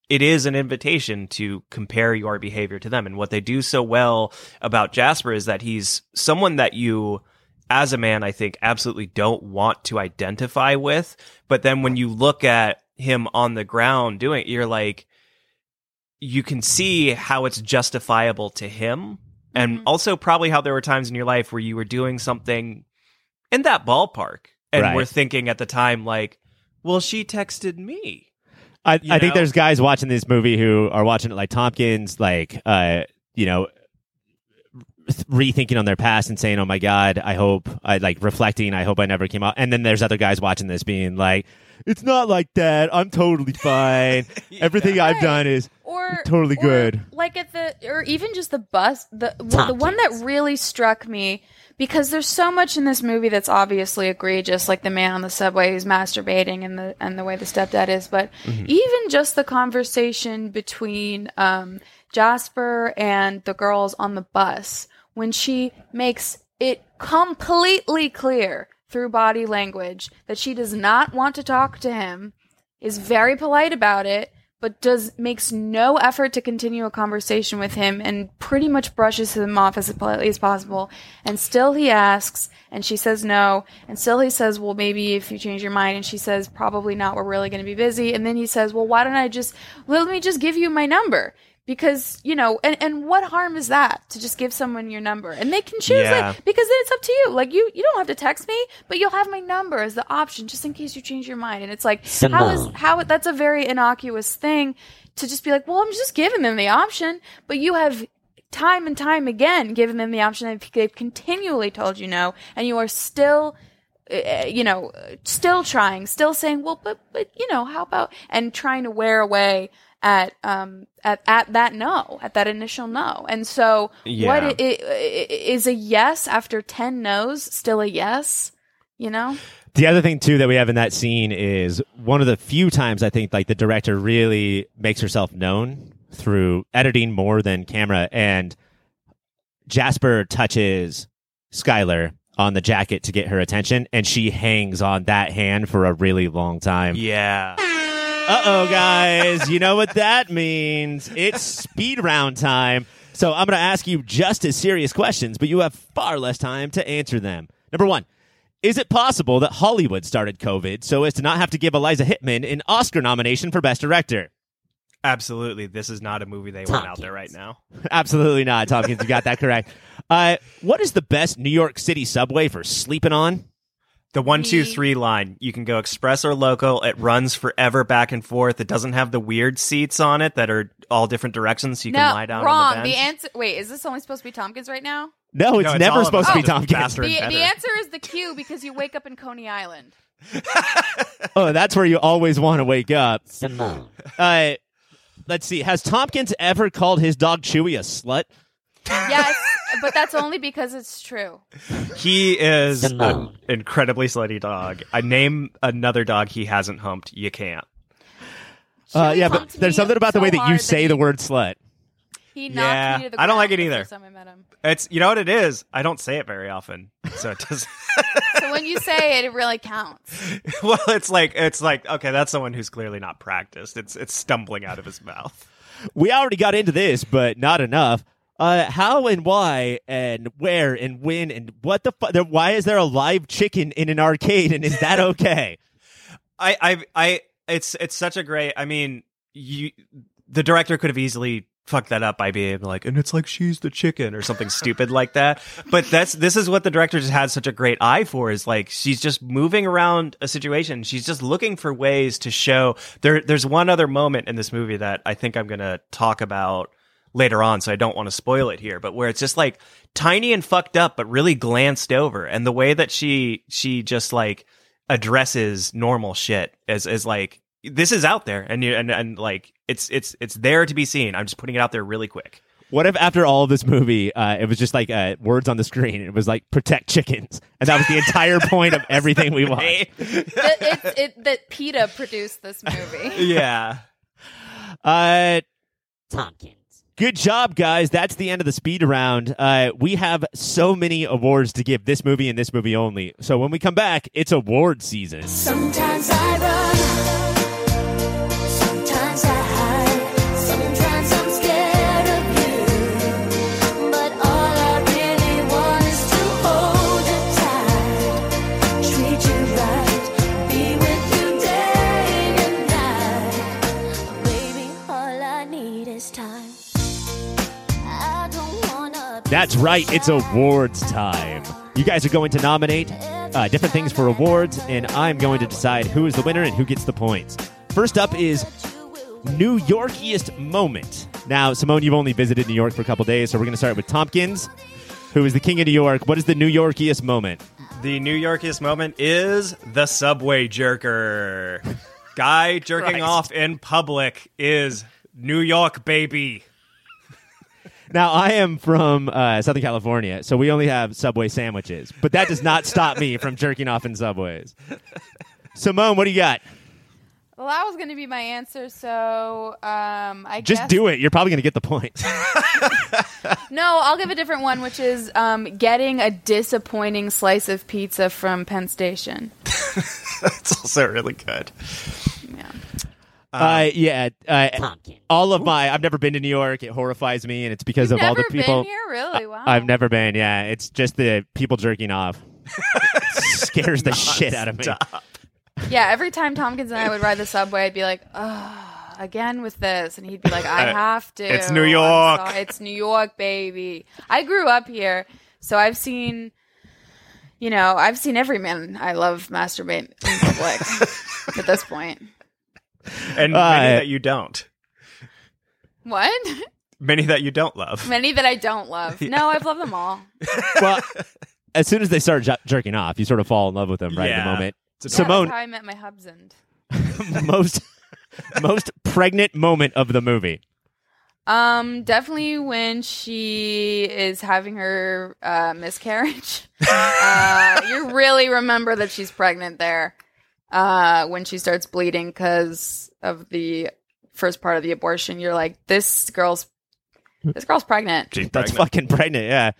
it is an invitation to compare your behavior to them, and what they do so well about Jasper is that he's someone that you. As a man, I think absolutely don't want to identify with. But then when you look at him on the ground doing it, you're like, you can see how it's justifiable to him and Mhm. also probably how there were times in your life where you were doing something in that ballpark and Right. were thinking at the time like well she texted me I, I think there's guys watching this movie who are watching it like Tompkins, like uh, you know, rethinking on their past and saying, "Oh my god, I hope I like reflecting. I hope I never came out." And then there's other guys watching this being like, "It's not like that. I'm totally fine. Everything I've Right. done is or Totally or, good. Like at the or even just the bus the well, the one that Tompkins. really struck me because there's so much in this movie that's obviously egregious, like the man on the subway who's masturbating and the and the way the stepdad is, but even just the conversation between um, Jasper and the girls on the bus when she makes it completely clear through body language that she does not want to talk to him is very polite about it but does makes no effort to continue a conversation with him and pretty much brushes him off as politely as possible. And still he asks and she says no and still he says well maybe if you change your mind and she says probably not we're really going to be busy. And then he says well why don't i just let me just give you my number because you know and, and what harm is that to just give someone your number? And they can choose Yeah. like because then it's up to you. Like you you don't have to text me but you'll have my number as the option just in case you change your mind. And it's like how is how that's a very innocuous thing to just be like well i'm just giving them the option. But you have time and time again given them the option and they've continually told you no. And you are still uh, you know still trying still saying well but but you know how about and trying to wear away at um at, at that no at that initial no and so Yeah. what i- i- i- is a yes after 10 no's still a yes you know The other thing too that we have in that scene is one of the few times I think like the director really makes herself known through editing more than camera and Jasper touches Skylar on the jacket to get her attention and she hangs on that hand for a really long time. yeah Uh-oh guys, you know what that means. It's speed round time. So I'm going to ask you just as serious questions, but you have far less time to answer them. Number 1, is it possible that Hollywood started COVID so as to not have to give Eliza Hittman an Oscar nomination for Best Director? absolutely this is not a movie they want out there right now Absolutely not, Tompkins. You got that correct. Uh, what is the best New York City subway for sleeping on? The 1-2-3 line. You can go express or local. It runs forever back and forth. It doesn't have the weird seats on it that are all different directions, so you no, can lie down wrong. on the bench. answer. Wait, is this only supposed to be Tompkins right now? No, it's No, it's never supposed to be Oh, Tompkins. The, the answer is the Q because you wake up in Coney Island. Oh, that's where you always want to wake up. Simone. Uh, let's see. Has Tompkins ever called his dog Chewy a slut? Yes, but that's only because it's true. He is an incredibly slutty dog. I name another dog he hasn't humped. You can't. Uh, yeah, but there's something about the so way that you hard say he- the word slut. He knocked Yeah, me to the I don't like ground it the either. First time I met him. It's you know what it is. I don't say it very often, so it does. So when you say it, it really counts. well, it's like it's like okay, that's someone who's clearly not practiced. It's it's stumbling out of his mouth. We already got into this, but not enough. Uh, how and why and where and when and what the fuck? Why is there a live chicken in an arcade and is that okay? I I I it's it's such a great. I mean, you the director could have easily fucked that up by being like, and it's like she's the chicken or something stupid like that. But that's this is what the director just had such a great eye for is like she's just moving around a situation. She's just looking for ways to show there. There's one other moment in this movie that I think I'm gonna talk about later on, so I don't want to spoil it here, but where it's just like tiny and fucked up, but really glanced over. And the way that she she just like addresses normal shit is is like this is out there and you and, and like it's it's it's there to be seen. I'm just putting it out there really quick. What if after all of this movie, uh, it was just like uh, words on the screen? It was like protect chickens, and that was the entire point of everything we watched. That, it's, it, that PETA produced this movie. yeah. Uh, Tompkins. Good job, guys. That's the end of the speed round. Uh, we have so many awards to give this movie and this movie only. So when we come back, it's award season. Sometimes I run, That's right. It's awards time. You guys are going to nominate uh, different things for awards, and I'm going to decide who is the winner and who gets the points. First up is New Yorkiest moment. Now, Simone, you've only visited New York for a couple days, so we're going to start with Tompkins, who is the king of New York. What is the New Yorkiest moment? The New Yorkiest moment is the subway jerker. Guy jerking Christ. off in public is New York baby. Now, I am from uh, Southern California, so we only have Subway sandwiches, but that does not stop me from jerking off in Subways. Simone, what do you got? Well, that was going to be my answer. So um, I Just guess, do it. You're probably going to get the point. No, I'll give a different one, which is um, getting a disappointing slice of pizza from Penn Station. That's also really good. Yeah. Uh, yeah. Uh, Tompkins. all of my, I've never been to New York. It horrifies me, and it's because You've of all the people. been here, really? Wow. I've never been. Yeah, it's just the people jerking off. Scares the shit out of me. Yeah, every time Tompkins and I would ride the subway, I'd be like, "Oh, again with this," and he'd be like, "I have to." It's New York." sorry. It's New York, baby. I grew up here, so I've seen, you know, I've seen every man I love masturbate in public at this point. And Uh, many that you don't. What? Many that you don't love. Many that I don't love. No, I've loved them all. Well, as soon as they start ju- jerking off, you sort of fall in love with them right at Yeah. the moment. Yeah, Simone, that's how I met my husband. most most pregnant moment of the movie. Um, definitely when she is having her uh, miscarriage. uh, you really remember that she's pregnant there uh, when she starts bleeding because of the first part of the abortion. You're like, this girl's this girl's pregnant. She's That's pregnant. fucking pregnant. Yeah.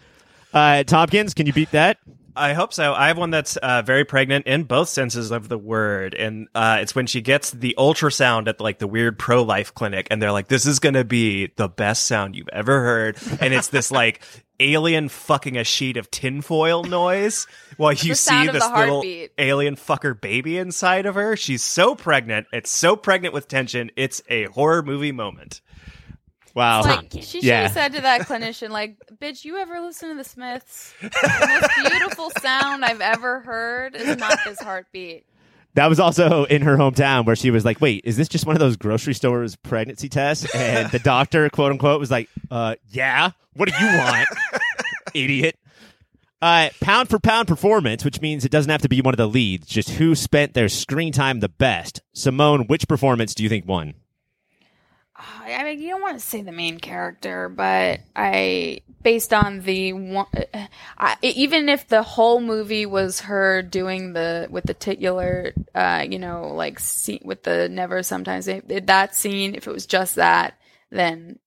Uh, Tompkins, can you beat that? I hope so. I have one that's uh, very pregnant in both senses of the word, and uh, it's when she gets the ultrasound at like the weird pro life clinic, and they're like, "This is gonna be the best sound you've ever heard," and it's this like alien fucking a sheet of tinfoil noise while you the see this little alien fucker baby inside of her. She's so pregnant. It's so pregnant with tension. It's a horror movie moment. Wow. Like she should Yeah. have said to that clinician, like, "Bitch, you ever listen to the Smiths? The most beautiful sound I've ever heard is not this heartbeat." That was also in her hometown where she was like, "Wait, is this just one of those grocery stores pregnancy tests?" And the doctor, quote unquote, was like, "Uh, yeah. What do you want, idiot?" Uh, pound for pound performance, which means it doesn't have to be one of the leads. Just who spent their screen time the best. Simone, which performance do you think won? I mean, you don't want to say the main character, but I, based on the one, even if the whole movie was her doing the with the titular, uh, you know, like scene with the never sometimes that scene, if it was just that, then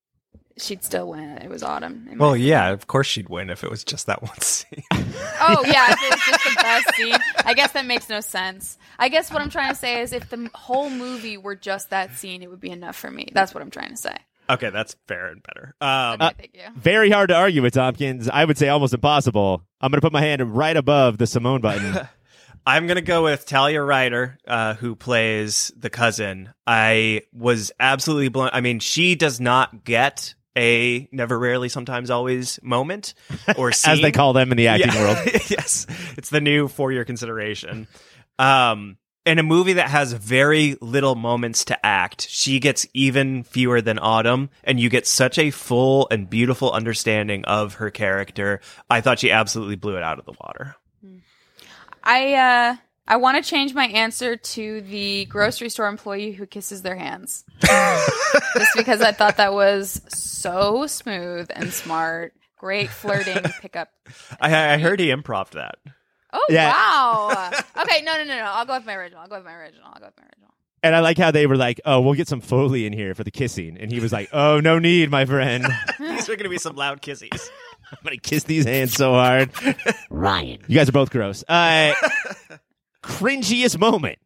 she'd still win. It was Autumn. Well, opinion. yeah, of course she'd win if it was just that one scene. Oh yeah, if it was just the best scene. I guess that makes no sense. I guess what I'm trying to say is if the whole movie were just that scene, it would be enough for me. That's what I'm trying to say. okay, that's fair and better. Um, Uh, Thank you. Very hard to argue with Tompkins. I would say almost impossible. I'm going to put my hand right above the Simone button. I'm gonna go with Talia Ryder, uh, who plays the cousin. I was absolutely blown. I mean, she does not get a never, rarely, sometimes, always moment or scene. as they call them in the acting Yeah. world. yes, it's the new four year consideration. Um, in a movie that has very little moments to act, she gets even fewer than Autumn, and you get such a full and beautiful understanding of her character. I thought she absolutely blew it out of the water. I uh I want to change my answer to the grocery store employee who kisses their hands. Just because I thought that was so smooth and smart. Great flirting pickup. I, I heard he improved that. Oh Yeah. wow. Okay, no no no no. I'll go with my original. I'll go with my original. I'll go with my original. And I like how they were like, "Oh, we'll get some Foley in here for the kissing," and he was like, "Oh, no need, my friend. These are going to be some loud kissies. I'm gonna kiss these hands so hard." Ryan. You guys are both gross. Uh, cringiest moment,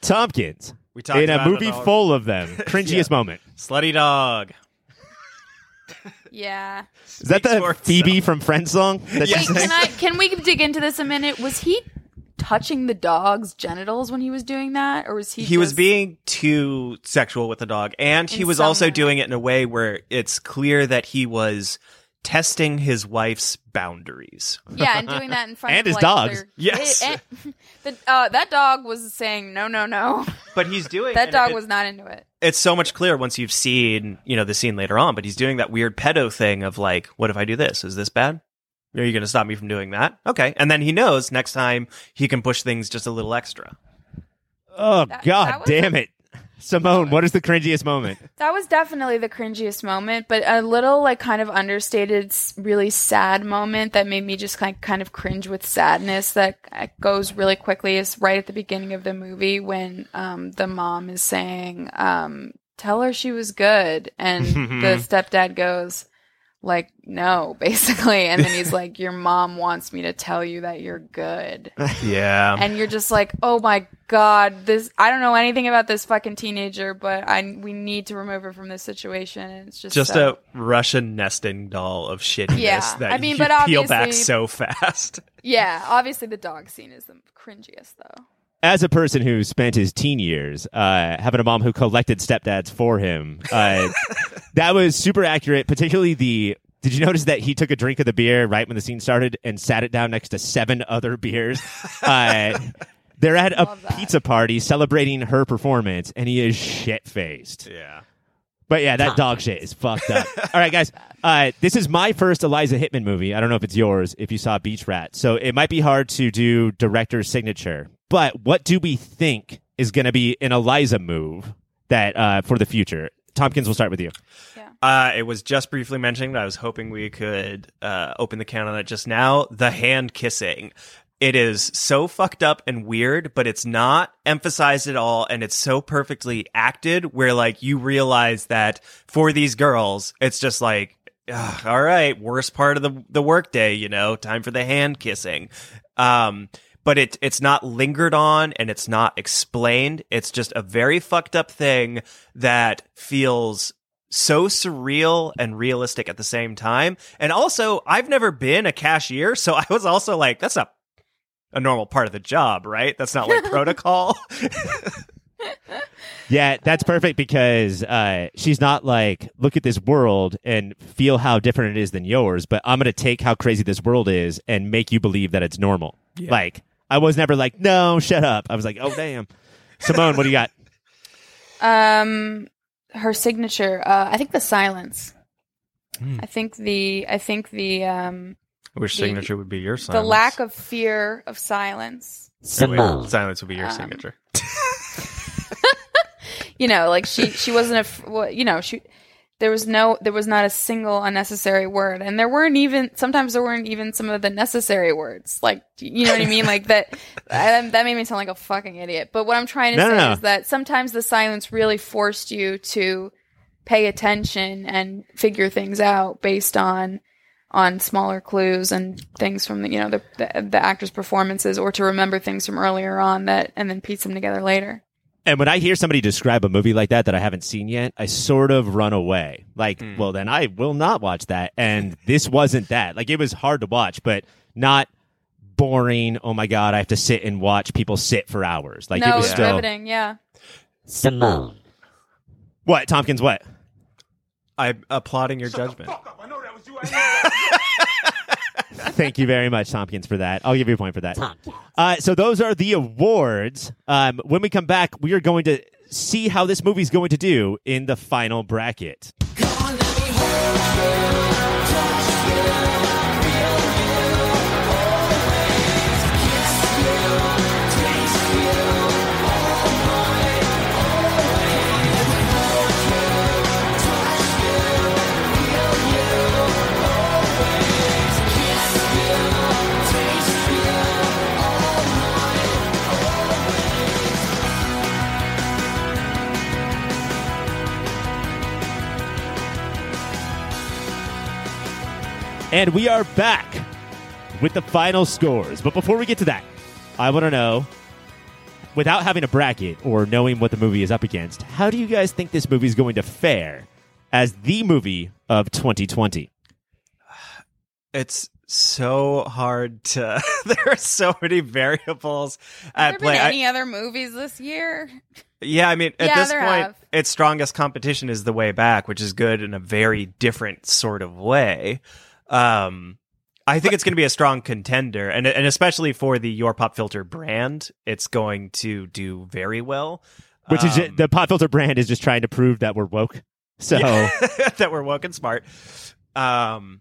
Tompkins We talked in a about it movie all. full of them. Cringiest moment. Slutty dog. Yeah. Is that the for Phoebe from Friends song? That Yes. Wait, can I can we dig into this a minute? Was he touching the dog's genitals when he was doing that, or was he? He was being too sexual with the dog, and he was also way. doing it in a way where it's clear that he was testing his wife's boundaries. Yeah, and doing that in front And of his like, dogs. their- Yes. it- and- the, uh, that dog was saying no, no, no. But he's doing That dog it- was not into it. It's so much clearer once you've seen, you know, the scene later on. But he's doing that weird pedo thing of like, what if I do this? Is this bad? Are you going to stop me from doing that? Okay, and then he knows next time he can push things just a little extra. Oh That- God, that damn a- it, Simone! What is the cringiest moment? That was definitely the cringiest moment, but a little like kind of understated, really sad moment that made me just kind kind of cringe with sadness. That uh, goes really quickly. Is right at the beginning of the movie when um, the mom is saying, um, "Tell her she was good," and the stepdad goes. Like no, basically, and then he's like, "Your mom wants me to tell you that you're good," Yeah. and you're just like, "Oh my god, this I don't know anything about this fucking teenager, but I we need to remove her from this situation." And it's just just so- a Russian nesting doll of shittiness Yeah, that I mean, you but peel back so fast. yeah. Obviously, the dog scene is the cringiest though. As a person who spent his teen years uh, having a mom who collected stepdads for him, uh, that was super accurate. Particularly the. Did you notice that he took a drink of the beer right when the scene started and sat it down next to seven other beers? Uh, they're at a pizza party celebrating her performance, and he is shit faced. Yeah. But yeah, that dog shit is fucked up. All right, guys. Uh, this is my first Eliza Hittman movie. I don't know if it's yours, if you saw Beach Rat. So it might be hard to do director's signature. But what do we think is going to be an Eliza move that uh, for the future? Tompkins, we'll start with you. Uh, it was just briefly mentioned. I was hoping we could uh, open the can on it just now. The hand kissing. It is so fucked up and weird, but it's not emphasized at all, and it's so perfectly acted. Where like you realize that for these girls, it's just like, all right, worst part of the the workday, you know, time for the hand kissing. Um, but it it's not lingered on and it's not explained. It's just a very fucked up thing that feels so surreal and realistic at the same time. And also, I've never been a cashier, so I was also like, that's not a normal part of the job, right? That's not like protocol. Yeah, that's perfect because uh, she's not like, look at this world and feel how different it is than yours, but I'm going to take how crazy this world is and make you believe that it's normal. Like, I was never like, no, shut up. I was like, oh, damn. Simone, what do you got? Um, her signature. Uh, I think the silence. Hmm. I think the. I think the. Um, Which The- signature would be your silence. the lack of fear of silence. Wait, Simone. silence would be your Um, signature. You know, like she she wasn't a. f- well, You know, she. There was no. There was not a single unnecessary word, and there weren't even. Sometimes there weren't even some of the necessary words. Like you know what I mean? Like that. I, that made me sound like a fucking idiot. But what I'm trying to No, say no. is that sometimes the silence really forced you to pay attention and figure things out based on on smaller clues and things from the you know the the, the actors' performances, or to remember things from earlier on that and then piece them together later. And when I hear somebody describe a movie like that that I haven't seen yet, I sort of run away. Like, hmm. well, then I will not watch that. And this wasn't that. Like, it was hard to watch, but not boring. Oh my God, I have to sit and watch people sit for hours. Like, no, it was it's still. riveting. Yeah. Simone. What, Tompkins, what? I'm applauding your judgment. Thank you very much, Tompkins, for that. I'll give you a point for that. Uh, so those are the awards. Um, when we come back, we are going to see how this movie's going to do in the final bracket. And we are back with the final scores. But before we get to that, I want to know, without having a bracket or knowing what the movie is up against, how do you guys think this movie is going to fare as the movie of 2020? It's so hard to. there are so many variables Have at there play. been I- any other movies this year? Yeah, I mean, at Yeah, this point, have. its strongest competition is The Way Back, which is good in a very different sort of way. Um, I think it's going to be a strong contender, and and especially for the Your Pop Filter brand, it's going to do very well. Which is Um, the pop filter brand is just trying to prove that we're woke. So that we're woke and smart. Um,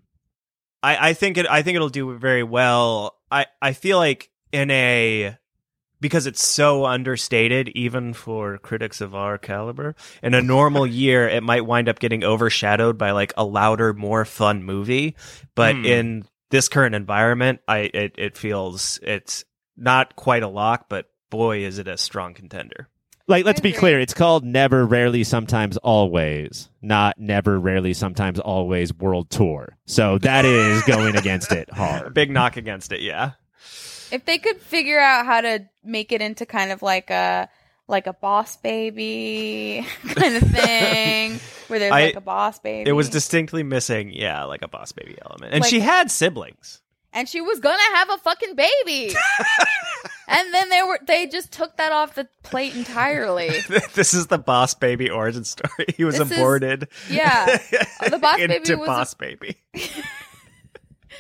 I I think it I think it'll do very well. I I feel like in a because it's so understated, even for critics of our caliber. In a normal year, it might wind up getting overshadowed by like a louder, more fun movie. But Hmm. in this current environment, I it, it feels it's not quite a lock, but boy, is it a strong contender. like let's be clear, it's called Never Rarely Sometimes Always, not Never Rarely Sometimes Always World Tour. So that is going against it hard. big knock against it, yeah. If they could figure out how to make it into kind of like a like a boss baby kind of thing, where there's I- like a boss baby, It was distinctly missing, yeah, like a boss baby element. And Like- she had siblings. and she was gonna have a fucking baby, and then they were they just took that off the plate entirely. this is the boss baby origin story. He was This is- aborted. yeah. The boss baby was a- boss baby.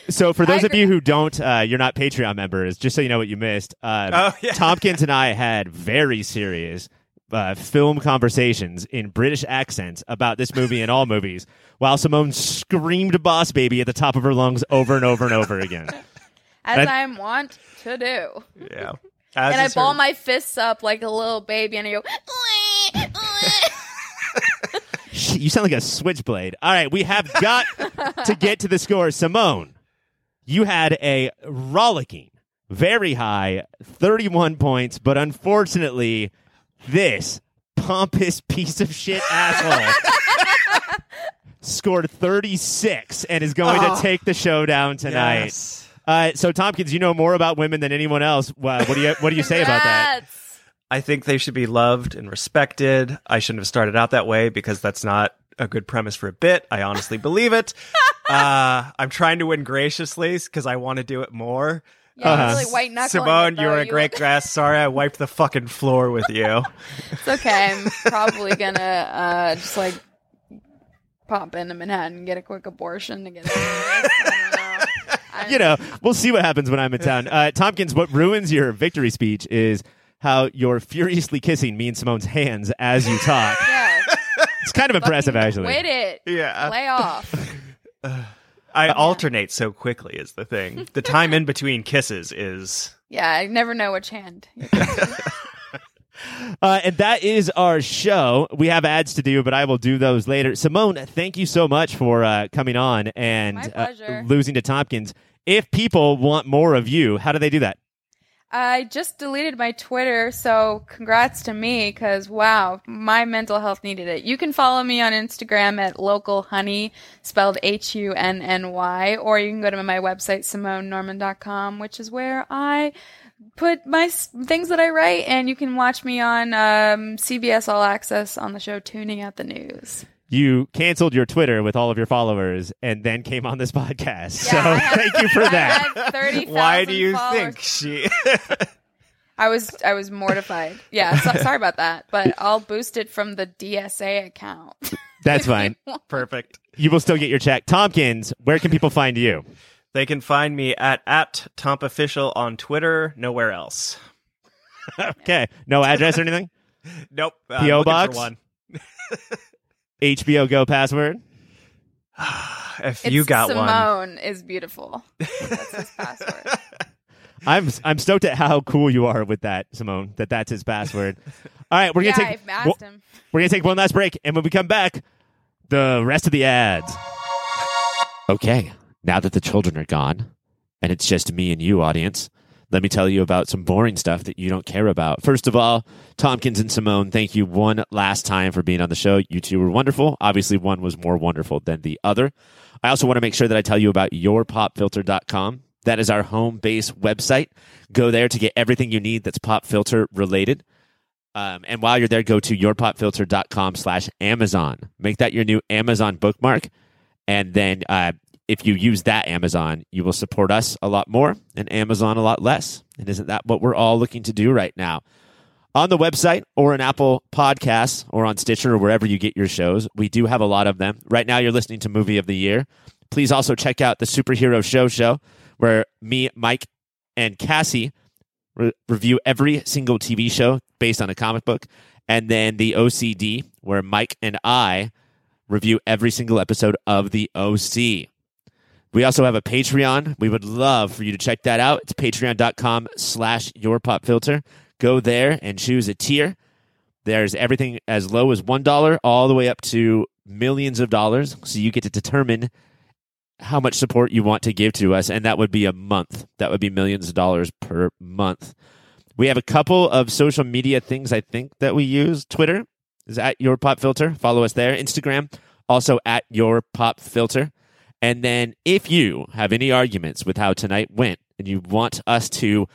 So for those of you who don't, uh, you're not Patreon members, just so you know what you missed. Uh, Oh, yeah. Tompkins and I had very serious uh, film conversations in British accents about this movie and all movies, while Simone screamed "Boss Baby" at the top of her lungs over and over and over again. As And- I want to do. Yeah. As and I ball her- my fists up like a little baby, and I go. You sound like a switchblade. All right, we have got to get to the score. Simone, you had a rollicking, very high 31 points, but unfortunately, this pompous piece of shit asshole scored 36 and is going Oh. to take the show down tonight. Yes. Uh, so, Tompkins, you know more about women than anyone else. Well, what do you What do you say about that? I think they should be loved and respected. I shouldn't have started out that way because that's not a good premise for a bit. I honestly believe it. Uh, I'm trying to win graciously because I want to do it more. Yeah, Uh-huh. really white knuckling. Simone, you were a You- great guest. Sorry, I wiped the fucking floor with you. It's okay. I'm probably gonna uh, just like pop into Manhattan and get a quick abortion to get. Out of this. I don't know. You know, we'll see what happens when I'm in town. Uh, Tompkins, what ruins your victory speech is how you're furiously kissing me and Simone's hands as you talk. Yeah, It's kind of impressive, actually. Quit it. Yeah. Lay off. I alternate so quickly is the thing. The time in between kisses is Yeah, I never know which hand. Uh, and that is our show. We have ads to do, but I will do those later. Simone, thank you so much for uh, coming on and uh, losing to Tompkins. If people want more of you, how do they do that? I just deleted my Twitter, so congrats to me because wow, my mental health needed it. You can follow me on Instagram at local honey, spelled H U N N Y, or you can go to my website simonenorman.com, which is where I put my things that I write, and you can watch me on um, CBS All Access on the show Tuning Out the News. You canceled your Twitter with all of your followers and then came on this podcast. Yeah, so had- thank you for I that. had 30,000 why do you followers. think she I was I was mortified. Yeah, so, sorry about that, but I'll boost it from the DSA account. That's fine. perfect? You will still get your check. Tompkins, where can people find you? They can find me at at Tomp Official on Twitter. Nowhere else. Okay. No address or anything? Nope. Uh, I'm P.O. looking for box? one. HBO Go password? If It's you got one, Simone is beautiful. That's his password. I'm I'm stoked at how cool you are with that, Simone. That that's his password. All right, we're yeah, gonna take I've asked well, him. we're gonna take one last break, and when we come back, the rest of the ads. Okay, now that the children are gone, and it's just me and you, audience, let me tell you about some boring stuff that you don't care about. First of all, Tompkins and Simone, thank you one last time for being on the show. You two were wonderful. Obviously, one was more wonderful than the other. I also want to make sure that I tell you about yourpopfilter.com. That is our home base website. Go there to get everything you need that's pop filter related. Um, and while you're there, go to yourpopfilter.com slash Amazon. Make that your new Amazon bookmark. And then uh, if you use that Amazon, you will support us a lot more and Amazon a lot less. And isn't that what we're all looking to do right now? On the website or in Apple Podcasts or on Stitcher or wherever you get your shows, we do have a lot of them. Right now, you're listening to Movie of the Year. Please also check out the Superhero Show Show, where me, Mike, and Cassie re- review every single TV show based on a comic book. And then the OCD, where Mike and I review every single episode of the OC. We also have a Patreon. We would love for you to check that out. It's patreon.com slash your pop filter. Go there and choose a tier. There's everything as low as $1 all the way up to millions of dollars. So you get to determine how much support you want to give to us. And that would be a month. That would be millions of dollars per month. We have a couple of social media things I think that we use. Twitter is at your pop filter. Follow us there. Instagram also at your pop filter. And then if you have any arguments with how tonight went and you want us to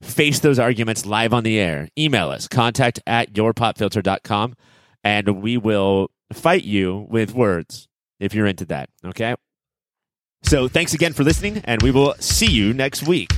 face those arguments live on the air, email us contact at yourpopfilter.com and we will fight you with words if you're into that. Okay. So thanks again for listening and we will see you next week.